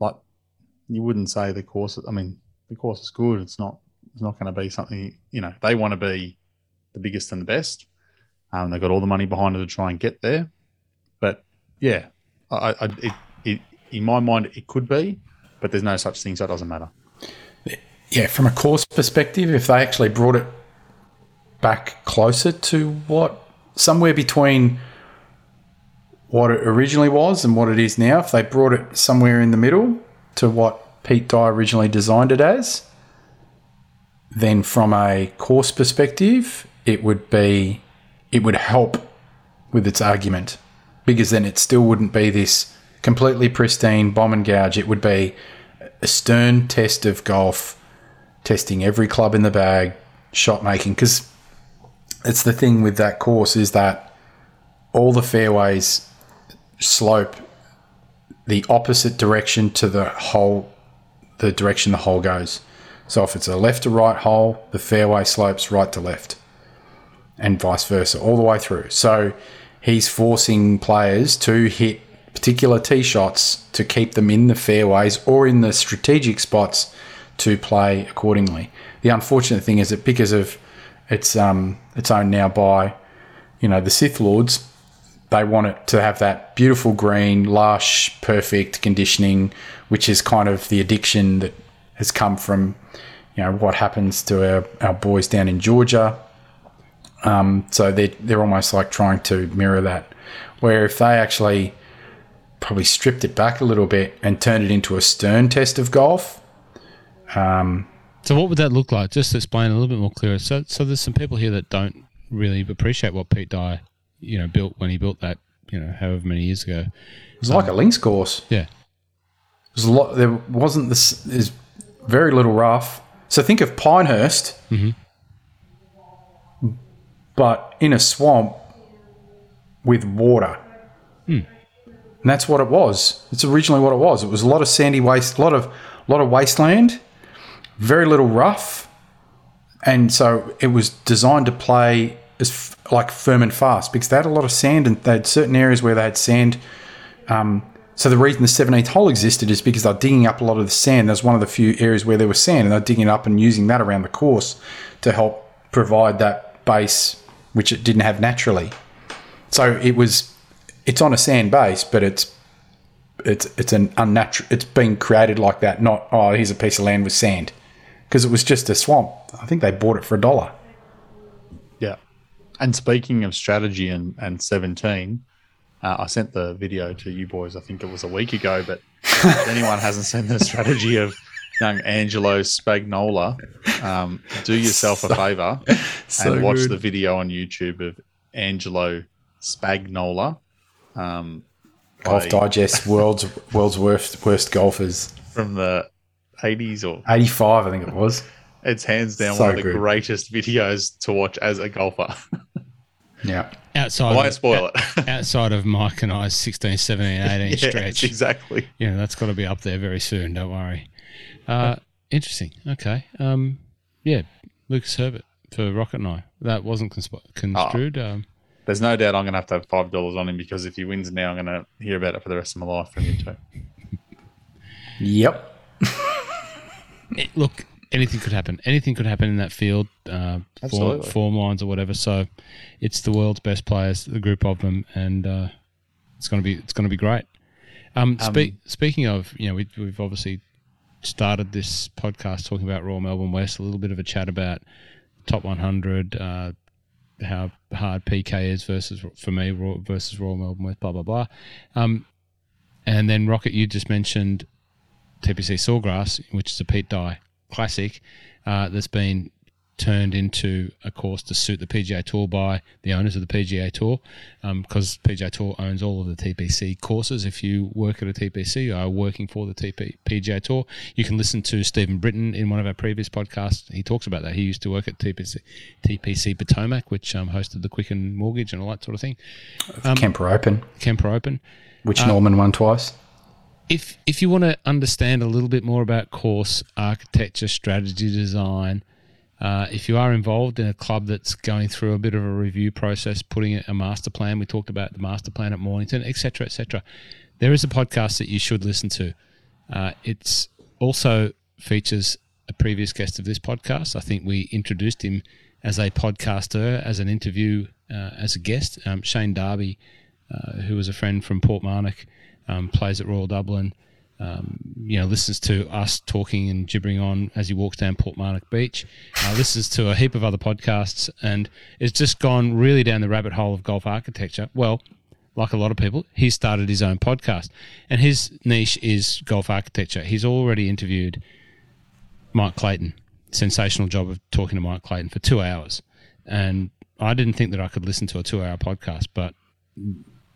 like you wouldn't say the course. I mean, the course is good. It's not. It's not going to be something. You know, they want to be the biggest and the best. Um, they've got all the money behind it to try and get there. But yeah, I, I it, it in my mind it could be, but there's no such thing, so it doesn't matter. Yeah, from a course perspective, if they actually brought it back closer to what somewhere between what it originally was and what it is now, if they brought it somewhere in the middle to what Pete Dye originally designed it as, then from a course perspective, it would be it would help with its argument because then it still wouldn't be this completely pristine bomb and gouge. It would be a stern test of golf, testing every club in the bag, shot making. Because it's the thing with that course is that all the fairways slope the opposite direction to the hole, the direction the hole goes. So if it's a left to right hole, the fairway slopes right to left, and vice versa, all the way through. So he's forcing players to hit particular tee shots to keep them in the fairways or in the strategic spots to play accordingly. The unfortunate thing is that because of it's um it's owned now by you know the Sith Lords, they want it to have that beautiful green, lush, perfect conditioning, which is kind of the addiction that has come from you know what happens to our, our boys down in Georgia. Um, so they they're almost like trying to mirror that. Where if they actually probably stripped it back a little bit and turned it into a stern test of golf, um, So what would that look like? Just to explain a little bit more clearer. So so there's some people here that don't really appreciate what Pete Dye, you know, built when he built that, you know, however many years ago. it was like a um, links course. Yeah. There's a lot. There wasn't this. There's very little rough. So think of Pinehurst, mm-hmm. but in a swamp with water. And that's what it was. It's originally what it was. It was a lot of sandy waste, a lot of, lot of wasteland, very little rough, and so it was designed to play as f- like firm and fast because they had a lot of sand and they had certain areas where they had sand um, so the reason the 17th hole existed is because they're digging up a lot of the sand. That's one of the few areas where there was sand, and they're digging it up and using that around the course to help provide that base, which it didn't have naturally. So it was, it's on a sand base, but it's, it's, it's an unnatural. It's been created like that. Not oh, here's a piece of land with sand, because it was just a swamp. I think they bought it for a dollar. Yeah. And speaking of strategy and, and 17, uh, I sent the video to you boys, I think it was a week ago, but if anyone hasn't seen the strategy of young Angelo Spagnola, um, do yourself a favor So and watch good. the video on YouTube of Angelo Spagnola. Um, Golf by- Digest world's world's worst worst golfers. from the 80s or 85, I think it was. it's hands down So one of the good. greatest videos to watch as a golfer. Yeah. Outside I won't of, spoil it. outside of Mike and I's 16, 17, 18 Yeah, stretch. exactly. Yeah, that's got to be up there very soon. Don't worry. Uh, interesting. Okay. Um, yeah, Lucas Herbert for Rocket and I. That wasn't consp- construed. Ah. Um, There's no doubt I'm going to have to have five dollars on him because if he wins now, I'm going to hear about it for the rest of my life from you too. Yep. it- look, anything could happen. Anything could happen in that field. Uh, form, Absolutely. form lines or whatever. So, it's the world's best players, the group of them, and uh, it's gonna be it's gonna be great. Um, speak, speaking of, you know, we, we've obviously started this podcast talking about Royal Melbourne West. A little bit of a chat about top 100, uh, how hard PK is versus for me versus Royal Melbourne West. Blah blah blah. Um, and then Rocket, you just mentioned TPC Sawgrass, which is a Pete Dye classic. Uh, that's been turned into a course to suit the PGA Tour by the owners of the PGA Tour, because PGA Tour owns all of the TPC courses. If you work at a TPC, you are working for the TP, PGA Tour. You can listen to Stephen Britton in one of our previous podcasts. He talks about that. He used to work at TPC, TPC Potomac, which um, hosted the Quicken Mortgage and all that sort of thing. Um, Kemper Open, Kemper Open. which Norman won twice. if if you want to understand a little bit more about course architecture, strategy design, uh, if you are involved in a club that's going through a bit of a review process, putting a master plan, we talked about the master plan at Mornington, etc., etc. There is a podcast that you should listen to. Uh, it's also features a previous guest of this podcast. I think we introduced him as a podcaster, as an interview, uh, as a guest. Um, Shane Darby, uh, who was a friend from Portmarnock, um, plays at Royal Dublin. Um, you know, listens to us talking and gibbering on as he walks down Portmarnock Beach. Uh, listens to a heap of other podcasts, and it's just gone really down the rabbit hole of golf architecture. Well, like a lot of people, he started his own podcast, and his niche is golf architecture. He's already interviewed Mike Clayton. Sensational job of talking to Mike Clayton for two hours, and I didn't think that I could listen to a two-hour podcast, but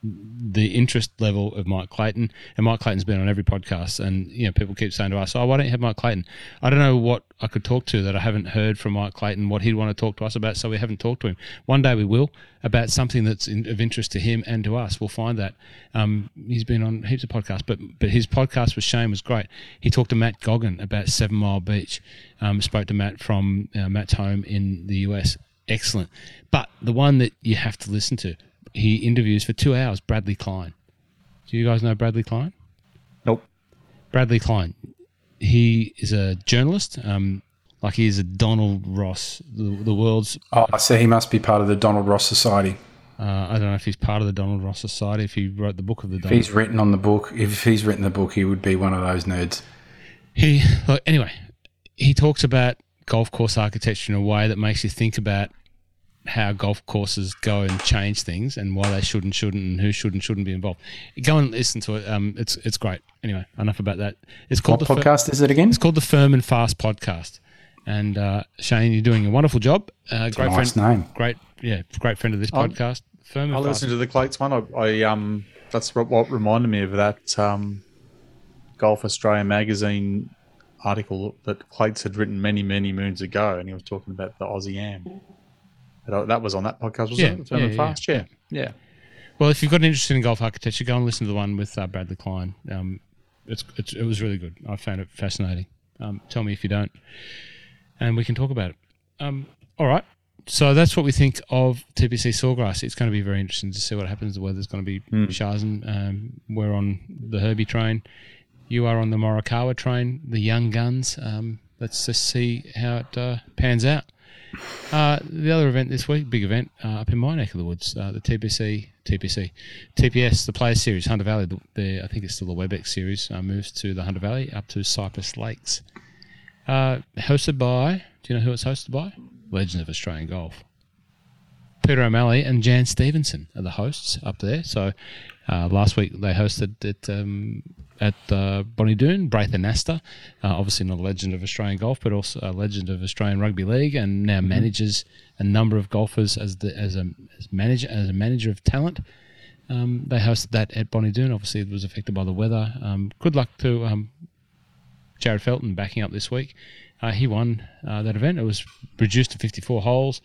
the interest level of Mike Clayton, and Mike Clayton's been on every podcast, and you know people keep saying to us, "Oh, why don't you have Mike Clayton?" I don't know what I could talk to that I haven't heard from Mike Clayton, what he'd want to talk to us about, so we haven't talked to him. One day we will about something that's in, of interest to him and to us. We'll find that. Um, he's been on heaps of podcasts, but but his podcast with Shane was great. He talked to Matt Goggin about Seven Mile Beach. Um, spoke to Matt from uh, Matt's home in the US. Excellent. But the one that you have to listen to he interviews for two hours Bradley Klein. Do you guys know Bradley Klein? Nope. Bradley Klein. He is a journalist. Um, like he is a Donald Ross, the, the world's. Oh, so he must be part of the Donald Ross Society. Uh, I don't know if he's part of the Donald Ross Society. If he wrote the book of the If Donald. he's written on the book, if he's written the book, he would be one of those nerds. He look, anyway. He talks about golf course architecture in a way that makes you think about how golf courses go and change things and why they should and shouldn't and who should and shouldn't be involved. Go and listen to it. Um, it's it's great. Anyway, enough about that. It's called What the Fir- podcast is it again? it's called the Firm and Fast Podcast. And uh, Shane, you're doing a wonderful job. Uh, great nice friend, name. great yeah, great friend of this I'll- podcast. Firm and I Fast. listened to the Clates one. I, I um, that's what, what reminded me of that um, Golf Australia magazine article that Clates had written many, many moons ago, and he was talking about the Aussie Am. That was on that podcast, was Yeah, it? Yeah, and yeah, yeah, yeah. Well, if you've got an interest in golf architecture, go and listen to the one with uh, Bradley Klein. Um, it's, it's, it was really good. I found it fascinating. Um, tell me if you don't, and we can talk about it. Um, all right. So that's what we think of TPC Sawgrass. It's going to be very interesting to see what happens. The weather's going to be Shazen. Um, we're on the Herbie train. You are on the Morikawa train, the Young Guns. Um, let's just see how it uh, pans out. Uh, the other event this week, big event uh, up in my neck of the woods, uh, the TPC, TPC, TPS, the Players Series, Hunter Valley. The, the I think it's still the WebEx Series. Uh, moves to the Hunter Valley up to Cypress Lakes. Uh, hosted by, do you know who it's hosted by? Legends of Australian Golf. Peter O'Malley and Jan Stephenson are the hosts up there. So uh, last week they hosted it um, at uh, Bonnie Doon, Braith Anasta, uh, obviously not a legend of Australian golf, but also a legend of Australian rugby league, and now manages a number of golfers as the as a as manager as a manager of talent. Um, they hosted that at Bonnie Doon. Obviously, it was affected by the weather. Um, good luck to um, Jarryd Felton backing up this week. Uh, he won uh, that event. It was reduced to 54 holes.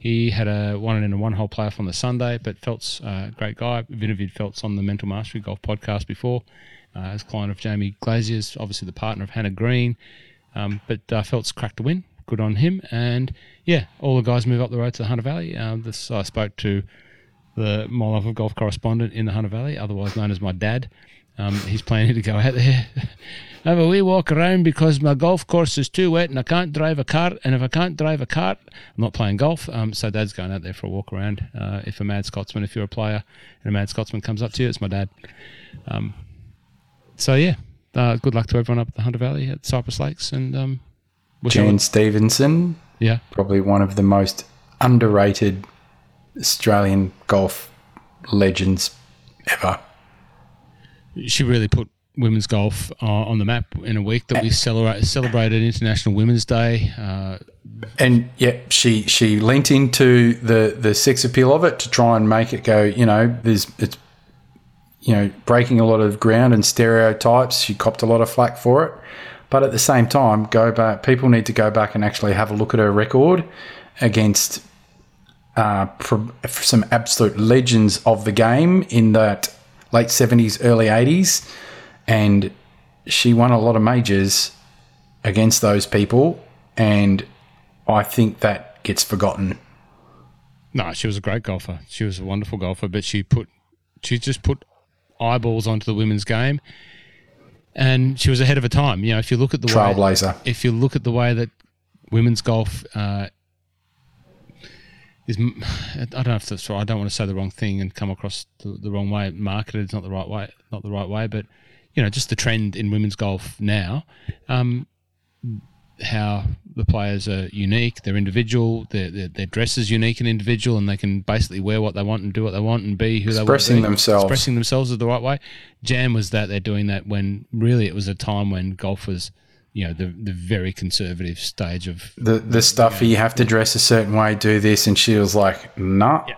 He had a one in a one hole playoff on the Sunday, but Felt's uh, great guy. I've interviewed Felt's on the Mental Mastery Golf podcast before, uh, as client of Jamie Glazier's, obviously the partner of Hannah Green. Um, but uh, Felt's cracked a win. Good on him. And yeah, all the guys move up the road to the Hunter Valley. Uh, this I spoke to the My Love of Golf correspondent in the Hunter Valley, otherwise known as my dad. Um, he's planning to go out there, have a wee walk around because my golf course is too wet and I can't drive a cart. And if I can't drive a cart, I'm not playing golf. Um, so dad's going out there for a walk around. Uh, if a mad Scotsman, if you're a player and a mad Scotsman comes up to you, it's my dad. Um, so yeah, uh, good luck to everyone up at the Hunter Valley at Cypress Lakes and um, Jan Stephenson, yeah, probably one of the most underrated Australian golf legends ever. she really put women's golf uh, on the map in a week that we celebrate, celebrated International Women's Day. Uh, and yeah, she she leant into the the sex appeal of it to try and make it go. You know, there's it's you know breaking a lot of ground and stereotypes. She copped a lot of flack for it, but at the same time, go back. People need to go back and actually have a look at her record against uh, some absolute legends of the game in that late 70s, early 80s. And she won a lot of majors against those people. And I think that gets forgotten. No, she was a great golfer. She was a wonderful golfer, but she put, she just put eyeballs onto the women's game. And she was ahead of her time. You know, if you look at the trailblazer, way, if you look at the way that women's golf uh, is I don't know if that's right. I don't want to say the wrong thing and come across the, the wrong way. Marketed is not the right way, not the right way. But you know, just the trend in women's golf now, um, how the players are unique, they're individual, their, their, their dress is unique and individual, and they can basically wear what they want and do what they want and be who they want. Expressing themselves, expressing themselves is the right way. Jam was that they're doing that when really it was a time when golf was you know the the very conservative stage of the the stuff you, know, you have to dress a certain way, do this, and she was like, "Nah." Yeah.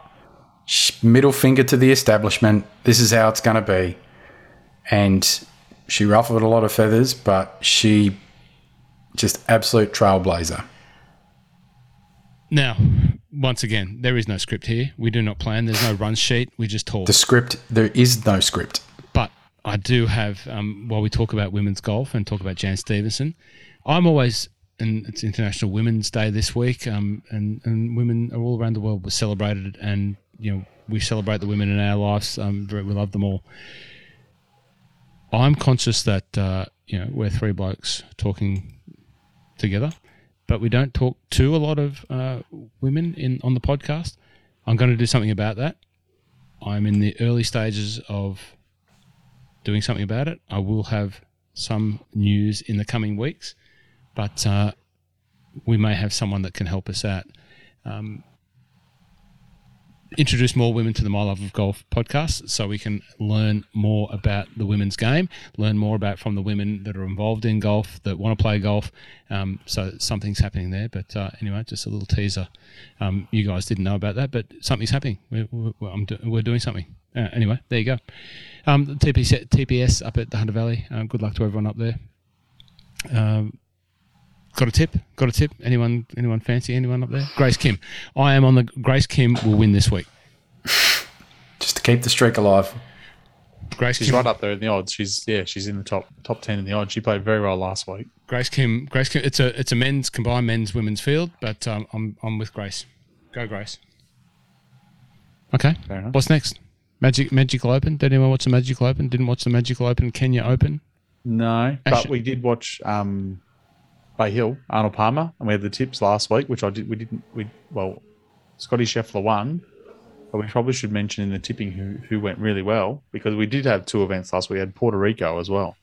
Middle finger to the establishment. This is how it's going to be, and she ruffled a lot of feathers, but she just absolute trailblazer. Now, once again, there is no script here. We do not plan. There's no run sheet. We just talk. The script. There is no script. But I do have, um, while we talk about women's golf and talk about Jan Stephenson, I'm always, and it's International Women's Day this week, um, and, and women are all around the world were celebrated, and, you know, we celebrate the women in our lives. Um, we love them all. I'm conscious that, uh, you know, we're three blokes talking together, but we don't talk to a lot of uh, women in on the podcast. I'm going to do something about that. I'm in the early stages of doing something about it. I will have some news in the coming weeks, but uh, we may have someone that can help us out. Um, introduce more women to the My Love of Golf podcast so we can learn more about the women's game, learn more about from the women that are involved in golf, that want to play golf. Um, so something's happening there. But uh, anyway, just a little teaser. Um, you guys didn't know about that, but something's happening. We're, we're, do, we're doing something. Uh, anyway, there you go. Um, TPS, TPS up at the Hunter Valley. Uh, good luck to everyone up there. Um, got a tip? Got a tip? Anyone? Anyone fancy? Anyone up there? Grace Kim. I am on the. Grace Kim will win this week. Just to keep the streak alive. Grace Kim she's Kim, right up there in the odds. She's yeah, she's in the top top ten in the odds. She played very well last week. Grace Kim. Grace Kim. It's a it's a men's combined men's women's field, but um, I'm I'm with Grace. Go Grace. Okay. What's next? Magic Magical Open. Did anyone watch the Magical Open? Didn't watch the Magical Open Kenya Open. No, but we did watch um, Bay Hill Arnold Palmer, and we had the tips last week, which I did. We didn't. We well, Scotty Scheffler won, but we probably should mention in the tipping who who went really well because we did have two events last week. We had Puerto Rico as well,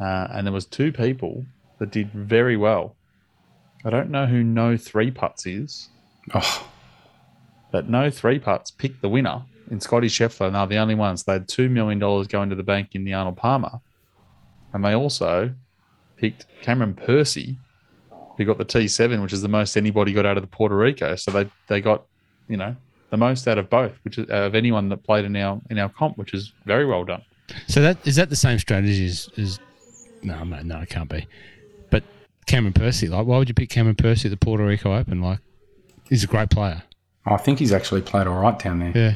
uh, and there was two people that did very well. I don't know who No Three Putts is. Oh. But No Three Putts picked the winner in Scotty Scheffler, and they're the only ones. They had $2 million going to the bank in the Arnold Palmer. And they also picked Cameron Percy, who got the T7, which is the most anybody got out of the Puerto Rico. So they, they got, you know, the most out of both, which is of anyone that played in our in our comp, which is very well done. So that is that the same strategy as, as no, no, no, it can't be. But Cameron Percy, like, why would you pick Cameron Percy at the Puerto Rico Open? Like, he's a great player. Oh, I think he's actually played all right down there. Yeah.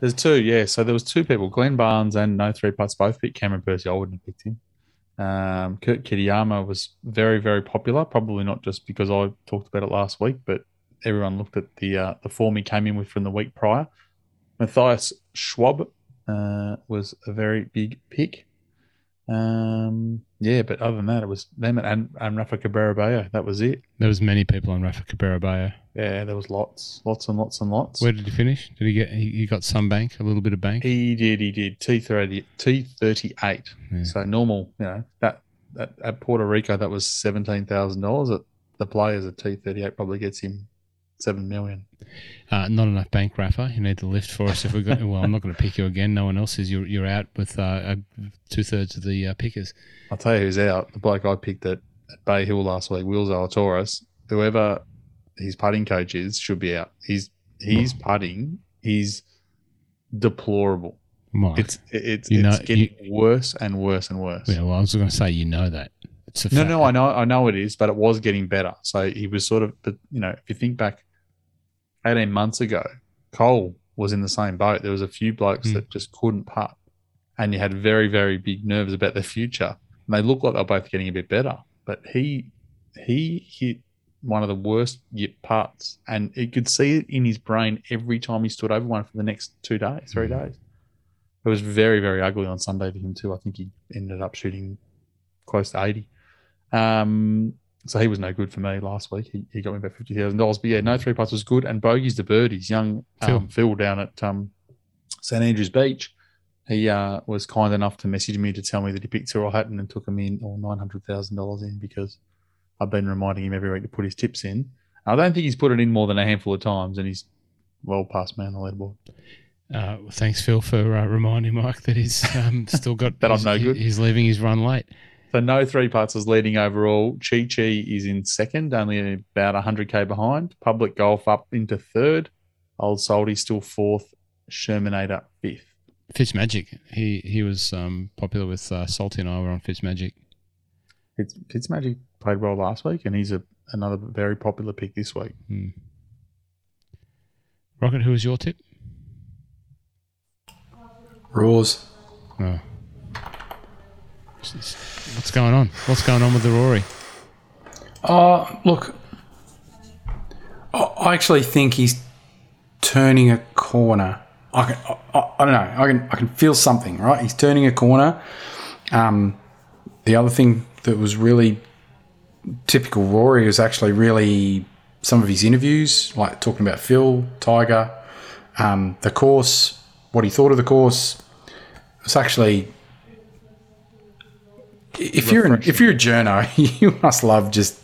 There's two, yeah. So there was two people, Glenn Barnes and No Three Putts, both picked Cameron Percy. I wouldn't have picked him. Um, Kurt Kitayama was very, very popular. Probably not just because I talked about it last week, but everyone looked at the uh, the form he came in with from the week prior. Matthias Schwab uh, was a very big pick. Um, yeah, but other than that, it was them and, and Rafa Cabrera Bello. That was it. There was many people on Rafa Cabrera Bello. Yeah, there was lots, lots and lots and lots. Where did he finish? Did he get? He, he got some bank, a little bit of bank. He did. He did. T thirty, T thirty eight. So normal, you know that that at Puerto Rico that was seventeen thousand dollars. At the players at T thirty eight probably gets him seven million. Uh, not enough bank Rafa. You need the lift for us if we got. Well, I'm not going to pick you again. No one else is. You're you're out with uh, two thirds of the uh, pickers. I'll tell you who's out. The bloke I picked at, at Bay Hill last week, Will Zalatoris. Whoever his putting coach is should be out. He's he's putting. He's deplorable. Mike, It's it's, You know- it's getting worse and worse and worse. yeah, well, I was going to say you know that. It's a No, fact. no, I know, I know it is, but it was getting better. So he was sort of, but you know, if you think back, eighteen months ago, Cole was in the same boat. There was a few blokes Mm. that just couldn't putt, and you had very, very big nerves about their future. And they look like they're both getting a bit better, but he he hit one of the worst yip putts, and you could see it in his brain every time he stood over one for the next two days, three Mm. days. It was very, very ugly on Sunday for him too. I think he ended up shooting close to eighty. Um, so he was no good for me last week. He, he got me about fifty thousand dollars. But yeah, no three putts was good. And bogeys to birdies. Young um, Phil. down at um, St Andrews Beach. He uh, was kind enough to message me to tell me that he picked Tyrrell Hatton and took him in or nine hundred thousand dollars in because I've been reminding him every week to put his tips in. I don't think he's put it in more than a handful of times, and he's well past me on the leaderboard. Uh, well, thanks, Phil, for uh, reminding Mike that he's um, still got That I'm he's- no good. He's leaving his run late. So no three putts is leading overall. Chi Chi is in second, only about 100k behind. Public Golf up into third. Old Salty still fourth. Shermanator fifth. Fitzmagic. He he was um, popular with uh, Salty and I were on Fitzmagic. Fitz, Fitzmagic played well last week, and he's a another very popular pick this week. Hmm. Rocket, who was your tip? Roars. Oh. What's going on? What's going on with the Rory? Oh, look, I I actually think he's turning a corner. I, can, I, I- I don't know. I can I can feel something. Right, he's turning a corner. Um, the other thing that was really typical Rory was actually really some of his interviews, like talking about Phil Tiger, um, the course, what he thought of the course. It's actually. If you're an, if you're a journo, you must love just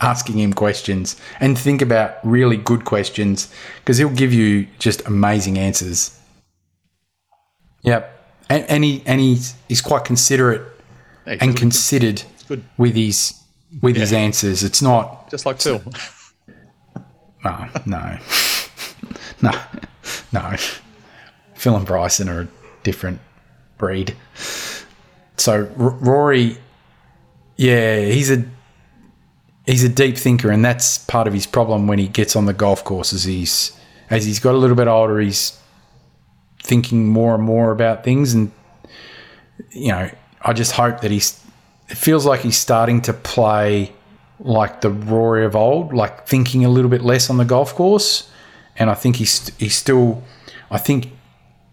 asking him questions and think about really good questions because he'll give you just amazing answers. Yep, and, and he and he's he's quite considerate and considered with his with his answers. It's not just like Phil. oh, no, no, no. Phil and Bryson are a different breed. So R- Rory, yeah, he's a he's a deep thinker, and that's part of his problem when he gets on the golf courses. He's as he's got a little bit older, he's thinking more and more about things, and you know, I just hope that he's. It feels like he's starting to play like the Rory of old, like thinking a little bit less on the golf course, and I think he's he's still. I think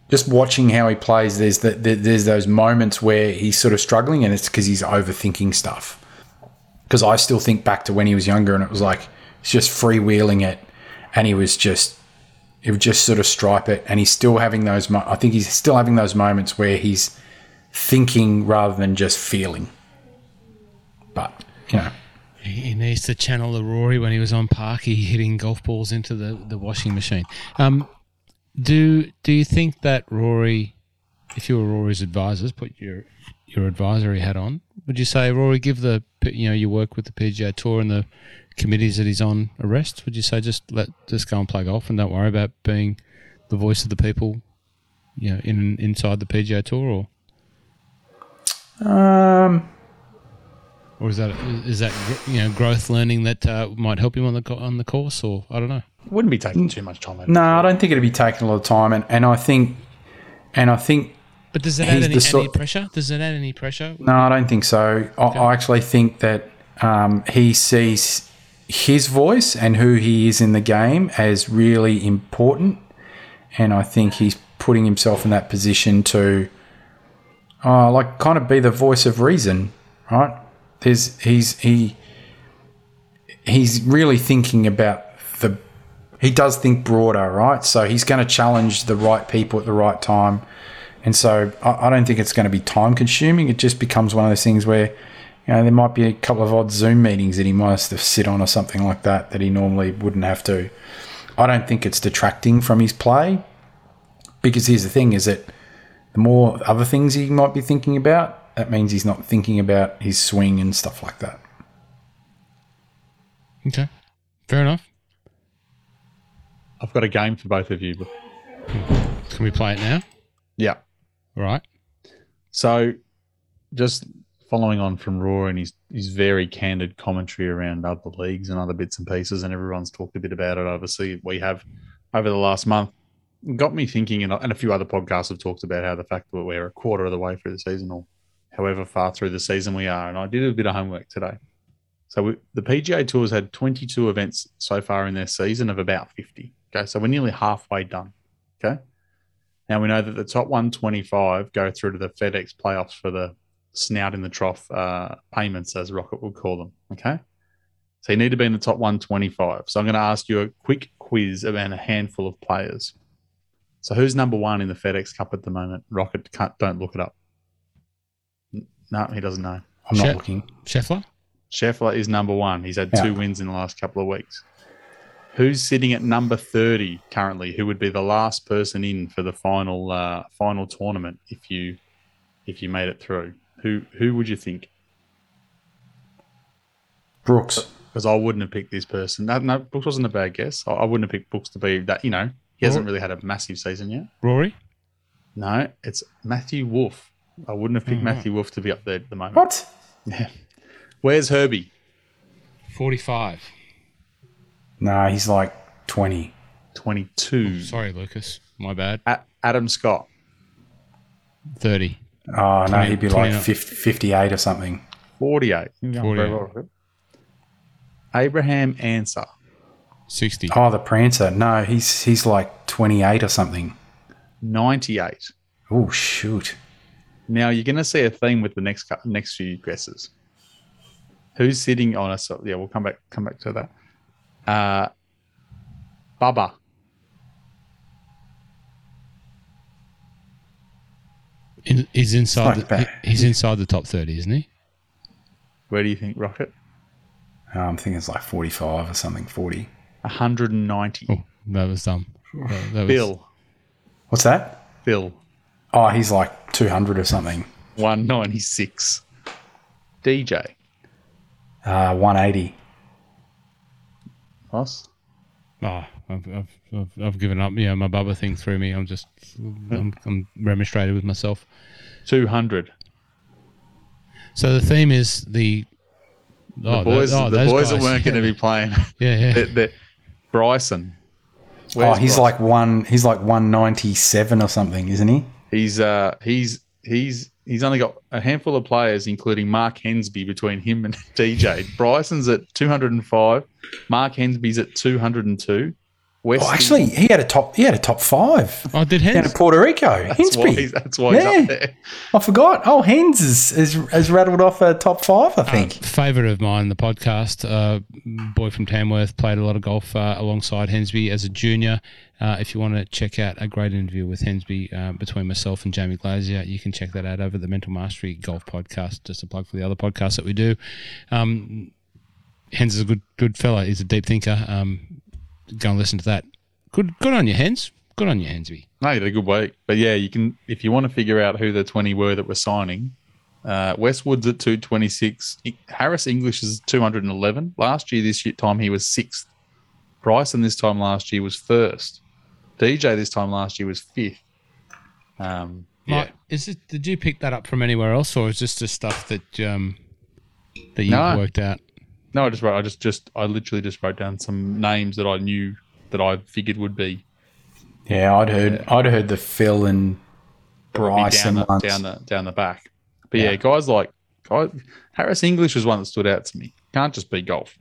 just watching how he plays, there's the, the, there's those moments where he's sort of struggling, and it's because he's overthinking stuff. Because I still think back to when he was younger, and it was like he's just freewheeling it, and he was just he would just sort of stripe it, and he's still having those. I think he's still having those moments where he's thinking rather than just feeling. But you know, He he needs to channel the Rory when he was on Parky hitting golf balls into the, the washing machine. Um, do do you think that Rory, if you were Rory's advisors, put your your advisory hat on, would you say Rory give the you know you work with the PGA Tour and the committees that he's on a rest? Would you say just let just go and play golf and don't worry about being the voice of the people, you know, in inside the PGA Tour, or um, or is that is that you know growth learning that uh, might help him on the on the course, or I don't know. Wouldn't be taking too much time. no. I don't think it'd be taking a lot of time, and, and I think, and I think But does that add any, the sort- any pressure? Does it add any pressure? No, I don't think so. I, I actually think that um, he sees his voice and who he is in the game as really important, and I think he's putting himself in that position to, uh, like, kind of be the voice of reason, right? There's he's he he's really thinking about the. He does think broader, right? So he's going to challenge the right people at the right time. And so I, I don't think it's going to be time consuming. It just becomes one of those things where you know, there might be a couple of odd Zoom meetings that he might have to sit on or something like that that he normally wouldn't have to. I don't think it's detracting from his play because here's the thing: is that the more other things he might be thinking about, that means he's not thinking about his swing and stuff like that. Okay. Fair enough. I've got a game for both of you. Can we play it now? Yeah. All right. So, just following on from Raw and his, his very candid commentary around other leagues and other bits and pieces, and everyone's talked a bit about it. Obviously, we have over the last month. Got me thinking, and, and a few other podcasts have talked about how the fact that we're a quarter of the way through the season, or however far through the season we are. And I did a bit of homework today. So we, the PGA Tour's had 22 events so far in their season of about 50. Okay, so we're nearly halfway done. Okay. Now we know that the top 125 go through to the FedEx playoffs for the snout in the trough uh, payments, as Rocket would call them. Okay. So you need to be in the top 125. So I'm going to ask you a quick quiz about a handful of players. So who's number one in the FedEx Cup at the moment? Rocket, can't, don't look it up. No, he doesn't know. I'm not Shit. looking. Scheffler? Scheffler is number one. He's had Yeah. two wins in the last couple of weeks. Who's sitting at number thirty currently? Who would be the last person in for the final uh, final tournament if you if you made it through? Who who would you think? Brooks. Because I wouldn't have picked this person. No, no, Brooks wasn't a bad guess. I, I wouldn't have picked Brooks to be that. You know, he hasn't really had a massive season yet. Rory? No, it's Matthew Wolff. I wouldn't have picked Mhm. Matthew Wolff to be up there at the moment. What? Yeah. Where's Herbie? 45. Nah, he's like 20. Twenty-two. Sorry, Lucas. My bad. A- Adam Scott. 30. Oh, no, he'd be like 50, 58 or something. 48. You're going very 48. Abraham Ancer. 60. Oh, the Prancer. No, he's he's like 28 or something. 98. Oh, shoot. Now you're going to see a theme with the next next few guesses. Who's sitting on us? Yeah, we'll come back come back to that. Uh, Bubba. In, he's inside. Like The, he's inside the top 30, isn't he? Where do you think Rocket? I'm thinking it's like 45 or something, 40. 190. Oh, that was dumb. That, that was, Bill. What's that? Bill. Oh, he's like 200 or something. 196. DJ. Uh, 180. Ross. Oh, I've, I've, I've, I've given up. Yeah, my Bubba thing threw me. I'm just, I'm, I'm remonstrated with myself. 200. So the theme is the. The Oh, boys, oh, the those boys that weren't going to be playing. Yeah, yeah. They're- they're- Bryson. Oh, he's Bryson? like one. He's like 197 or something, isn't he? He's uh he's he's he's only got a handful of players, including Mark Hensby, between him and DJ. Bryson's at 205. Mark Hensby's at 202. West Oh, actually, he had a top. He had a top five Oh, did down Hens? in Puerto Rico. that's why Hensby. he's, that's why he's Yeah. up there. I forgot. Oh, Hens has, has, has rattled off a top five. I think. Favorite of mine, the podcast. Uh, boy from Tamworth played a lot of golf uh, alongside Hensby as a junior. Uh, if you want to check out a great interview with Hensby uh, between myself and Jamie Glazier, you can check that out over the Mental Mastery Golf Podcast. Just a plug for the other podcasts that we do. Um, Hens is a good good fella. He's a deep thinker. Um, go and listen to that. Good good on you, Hens. Good on you, Hensby. No, you had a good week. But yeah, you can if you want to figure out who the 20 were that were signing. Uh, Westwood's at 226. Harris English is 211. Last year, this year, time he was sixth. Bryson this time last year was first. DJ this time last year was fifth. Um, yeah. Mike, is it? Did you pick that up from anywhere else, or is this just stuff that um, that you No. worked out? No, I just wrote. I just just I literally just wrote down some names that I knew that I figured would be, Yeah, I'd heard. I'd heard the Phil and be Bryson down the, down the down the back. But yeah, Yeah. guys like guys, Harris English was one that stood out to me. Can't just be golf.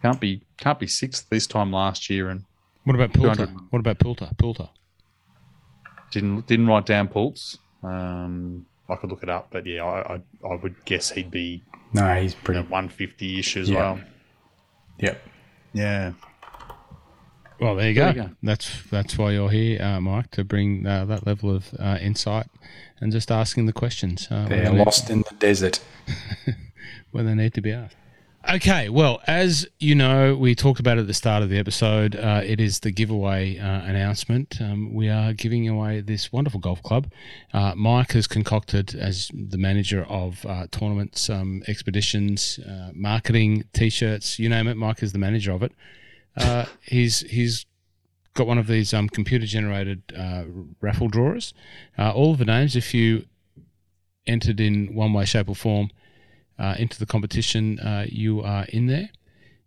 Can't be can't be sixth this time last year and What about Poulter? 200. What about Poulter? Poulter. didn't didn't write down Pults. Um, I could look it up, but yeah, I I, I would guess he'd be no, he's pretty. one fifty ish as Yeah. well. Yep. Yeah. Well, there you There go. you go. That's that's why you're here, uh, Mike, to bring uh, that level of uh, insight and just asking the questions. Uh, They're we're gonna- lost in the desert. when they need to be asked. Okay, well, as you know, we talked about at the start of the episode. Uh, it is the giveaway uh, announcement. Um, we are giving away this wonderful golf club. Uh, Mike has concocted, as the manager of uh, tournaments, um, expeditions, uh, marketing, t-shirts, you name it. Mike is the manager of it. Uh, he's he's got one of these um, computer generated raffle drawers. all of the names, if you entered in one way, shape, or form uh, into the competition, uh, you are in there.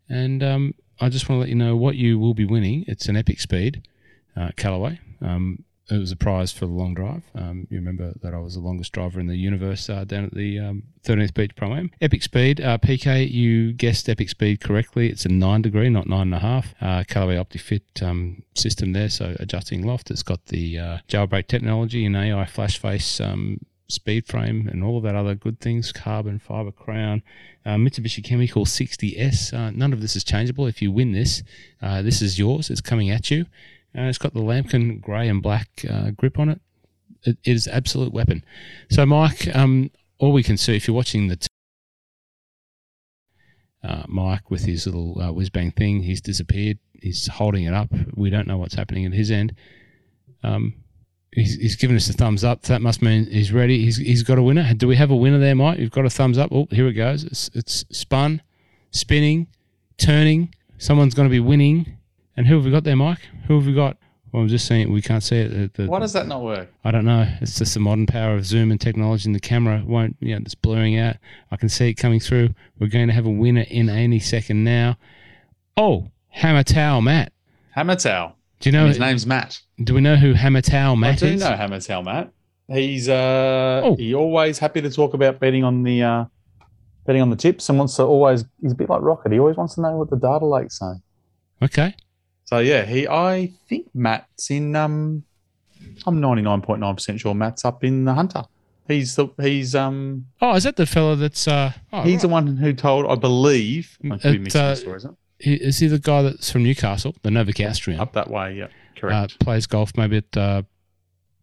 And um, I just want to let you know what you will be winning. It's an Epic Speed uh, Callaway. Um, it was a prize for the long drive. Um, you remember that I was the longest driver in the universe uh, down at the um, 13th Beach Pro Am. Epic Speed, uh, PK, you guessed Epic Speed correctly. It's a nine degree, not nine and a half. Uh, Callaway OptiFit um, system there, so adjusting loft. It's got the uh, jailbreak technology and AI flash face um, speed frame and all of that other good things, carbon fiber crown, uh, Mitsubishi Chemical 60S. Uh, none of this is changeable. If you win this, uh, this is yours. It's coming at you. Uh, it's got the Lamkin grey and black uh, grip on it. it. It is absolute weapon. So, Mike, um, all we can see if you're watching the. T- uh, Mike with his little uh, whiz bang thing, he's disappeared. He's holding it up. We don't know what's happening at his end. Um, He's, he's given us a thumbs up. That must mean he's ready. He's, he's got a winner. Do we have a winner there, Mike? You've got a thumbs up. Oh, here it goes. It's, it's spun, spinning, turning. Someone's going to be winning. And who have we got there, Mike? Who have we got? Well, I'm just saying we can't see it. The, the, Why does that not work? I don't know. It's just the modern power of Zoom and technology, and the camera won't, you know, it's blurring out. I can see it coming through. We're going to have a winner in any second now. Oh, Hammer Towel Matt. Hammer Towel. Do you know his name's Matt? Do we know who Hammer Towel Matt is? I do is? know Hammer Towel Matt. He's uh Oh. he always happy to talk about betting on the uh betting on the tips and wants to always he's a bit like Rocket. He always wants to know what the data lake's saying. Okay. So yeah, he I think Matt's in um I'm ninety nine point nine percent sure Matt's up in the Hunter. He's the he's um Oh, is that the fellow that's uh? Oh, he's right. the one who told I believe I could be mixing uh, story, isn't it? Is he the guy that's from Newcastle, the Novocastrian? Up that way, yeah. Uh, Correct. plays golf maybe at uh,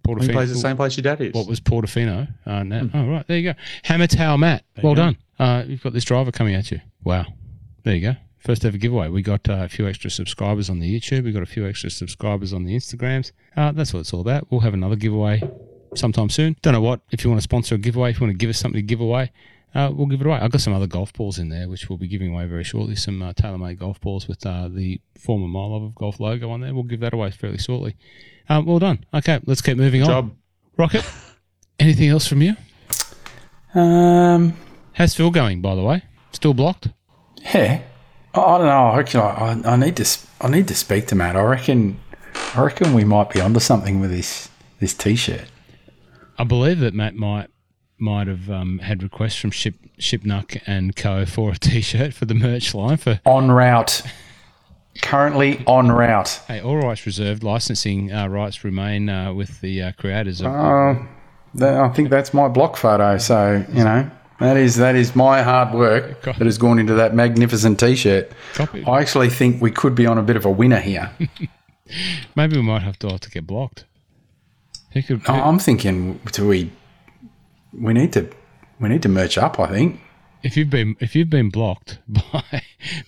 he plays the same place your dad is. What was Portofino? Uh, now, Hmm. Oh, right. There you go. Hammer Towel Matt. There well done. Uh, you've got this driver coming at you. Wow. There you go. First ever giveaway. We got uh, a few extra subscribers on the YouTube. We got a few extra subscribers on the Instagrams. Uh, that's what it's all about. We'll have another giveaway sometime soon. Don't know what. If you want to sponsor a giveaway, if you want to give us something to give away, uh, we'll give it away. I've got some other golf balls in there, which we'll be giving away very shortly. Some uh, tailor-made golf balls with uh, the former My Love of Golf logo on there. We'll give that away fairly shortly. Um, well done. Okay, let's keep moving on. job. Rocket, anything else from you? Um, How's Phil going, by the way? Still blocked? yeah. I, I don't know. I reckon I, I, I need to. s- I need to speak to Matt. I reckon. I reckon we might be onto something with this this t-shirt. I believe that Matt might might have um, had requests from Ship Shipnuck and Co for a T-shirt for the merch line. For On route. Currently on route. hey, all rights reserved. Licensing uh, rights remain uh, with the uh, creators of. Uh, that, I think that's my block photo. So you know that is that is my hard work that has gone into that magnificent t-shirt. Copy. I actually think we could be on a bit of a winner here. Maybe we might have to have to get blocked. Who could? No, I'm thinking do we we need to we need to merch up. I think. if you've been if you've been blocked by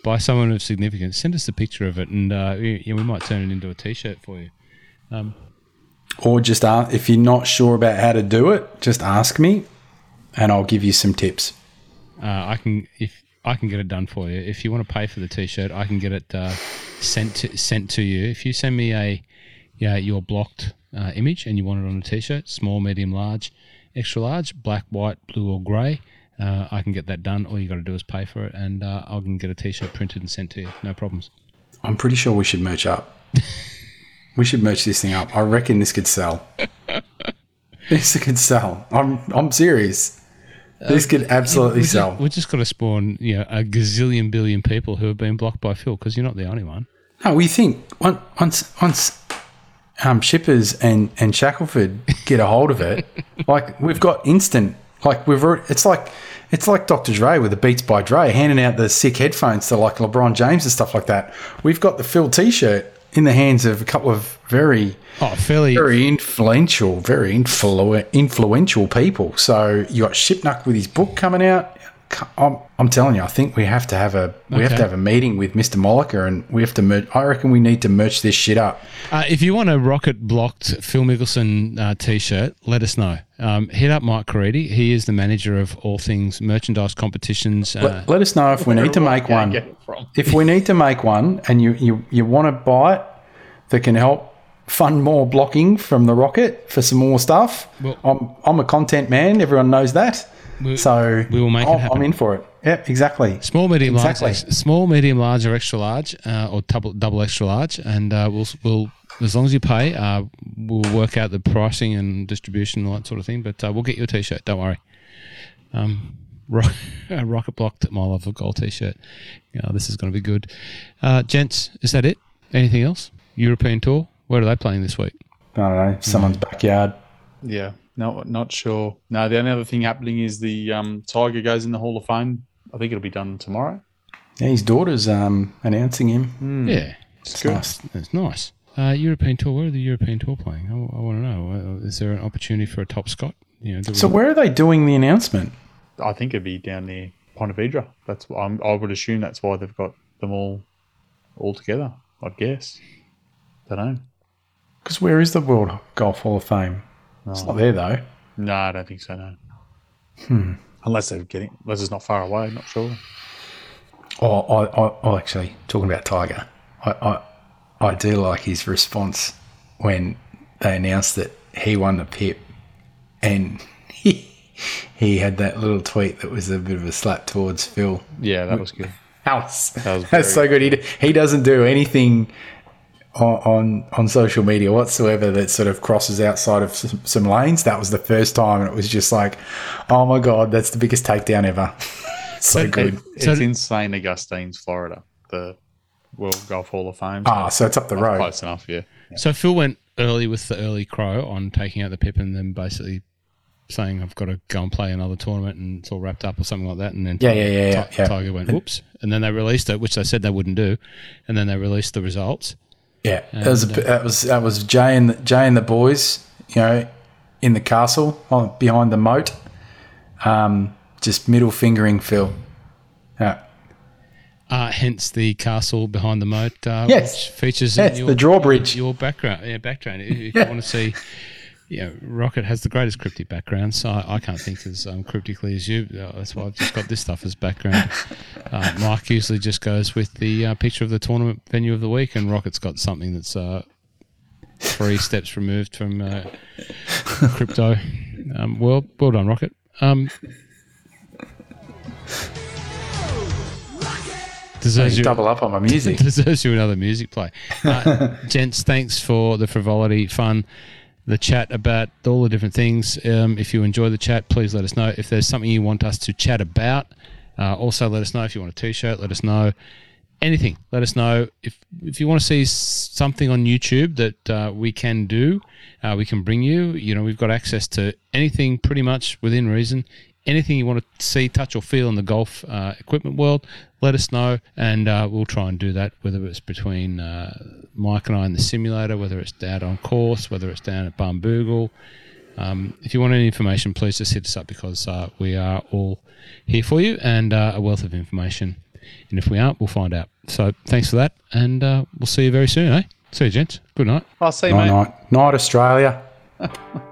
by someone of significance, send us a picture of it, and uh, we, yeah, we might turn it into a T-shirt for you. Or just ask, if you're not sure about how to do it, just ask me, and I'll give you some tips. Uh, I can if I can get it done for you. If you want to pay for the T-shirt, I can get it uh, sent to, sent to you. If you send me a yeah your blocked uh, image and you want it on a T-shirt, small, medium, large, extra large, black, white, blue, or grey, uh, I can get that done. All you got to do is pay for it, and uh, I can get a T-shirt printed and sent to you. No problems. I'm pretty sure we should merch up. we should merch this thing up. I reckon this could sell. this could sell. I'm I'm serious. This could absolutely We just, sell. we just got to spawn you know, a gazillion billion people who have been blocked by Phil because you're not the only one. No, we think once once once um, Shippers and and Shackelford get a hold of it, like we've got instant. Like we've already, it's like it's like Dr. Dre with the Beats by Dre handing out the sick headphones to like LeBron James and stuff like that. We've got the Phil T-shirt in the hands of a couple of very Oh, fairly. very influential, very influ- influential people. So you got Shipnuck with his book coming out. I'm, I'm telling you, I think we have to have a we have to have a meeting with Mr. Molliker, and we have to. Mer- I reckon we need to merch this shit up. Uh, if you want a rocket blocked Phil Mickelson uh, t-shirt, let us know. Um, hit up Mike Caridi. He is the manager of all things merchandise competitions. Uh, Let, let us know if we need to make one. get it from. If we need to make one, and you you, you want to buy it, that can help fund more blocking from the rocket for some more stuff. Well- I'm I'm a content man. Everyone knows that. We- so we will make it I'm, happen. I'm in for it. Yep, exactly. Small, medium, Exactly. large, small, medium, large, or extra large, uh, or double, double extra large, and uh, we'll, we'll, as long as you pay, uh, we'll work out the pricing and distribution and that sort of thing. But uh, we'll get you a t-shirt. Don't worry. Um, ro- a rocket blocked My Love of Golf t-shirt. Yeah, this is going to be good. Uh, gents, is that it? Anything else? European tour. Where are they playing this week? I don't know. Someone's backyard. Yeah, no, not sure. No, the only other thing happening is the um, Tiger goes in the Hall of Fame. I think it'll be done tomorrow. Yeah, his daughter's um, announcing him. Yeah, It's It's good. nice. that's nice. Uh, European tour. Where are the European tour playing? I, I want to know. Uh, Is there an opportunity for a top Scot? You know, do we- So where are they doing the announcement? I think it'd be down near Ponte Vedra. That's why I'm, I would assume that's why they've got them all all together. I'd guess. Don't know. Because where is the World Golf Hall of Fame? It's not there though. No, I don't think so. No. Hmm. Unless they're getting, unless it's not far away. Not sure. Oh, I, I, oh, actually, talking about Tiger, I, I, I do like his response when they announced that he won the PIP, and he, he had that little tweet that was a bit of a slap towards Phil. Yeah, that was good. House. That was That's so good. He, he doesn't do anything on, on on social media whatsoever that sort of crosses outside of some, some lanes. That was the first time, and it was just like, oh my god, that's the biggest takedown ever. so good. It- So- it's insane. Augustine's, Florida, the World Golf Hall of Fame. Ah, so it's up the road. close enough. Yeah. So Phil went early with the early crow on taking out the pip and then basically saying I've got to go and play another tournament and it's all wrapped up or something like that. And then Yeah, yeah, yeah, yeah, Ti- yeah. Tiger went whoops, and then they released it, which they said they wouldn't do, and then they released the results. Yeah, that was a, And, that was that was Jay and the, Jay and the boys, you know, in the castle on, behind the moat, um, just middle fingering Phil. Yeah, Uh, hence the castle behind the moat, uh, Yes. which features Yes, in your, the drawbridge. your background. Yeah, background. If, if Yeah. you want to see, know, Rocket has the greatest cryptic background, so I, I can't think as um, cryptically as you. Uh, that's why I've just got this stuff as background. Uh, Mike usually just goes with the uh, picture of the tournament venue of the week, and Rocket's got something that's uh, three steps removed from uh, crypto. Um, well, well done, Rocket. Um, deserves you, double up on my music. deserves you another music play. Uh, gents, thanks for the frivolity, fun, the chat about all the different things. Um, if you enjoy the chat, please let us know. If there's something you want us to chat about, uh, also let us know. If you want a t-shirt, let us know. Anything, let us know. If if you want to see something on YouTube that uh, we can do, uh, we can bring you. You know, we've got access to anything pretty much within reason. Anything you want to see, touch, or feel in the golf uh, equipment world, let us know, and uh, we'll try and do that. Whether it's between uh, Mike and I in the simulator, whether it's down on course, whether it's down at Bumbugle. Um, if you want any information, please just hit us up because uh, we are all here for you and uh, a wealth of information. And if we aren't, we'll find out. So thanks for that, and uh, we'll see you very soon, eh? See you, gents. Good night. I'll see you, Night, mate. night, night, Australia.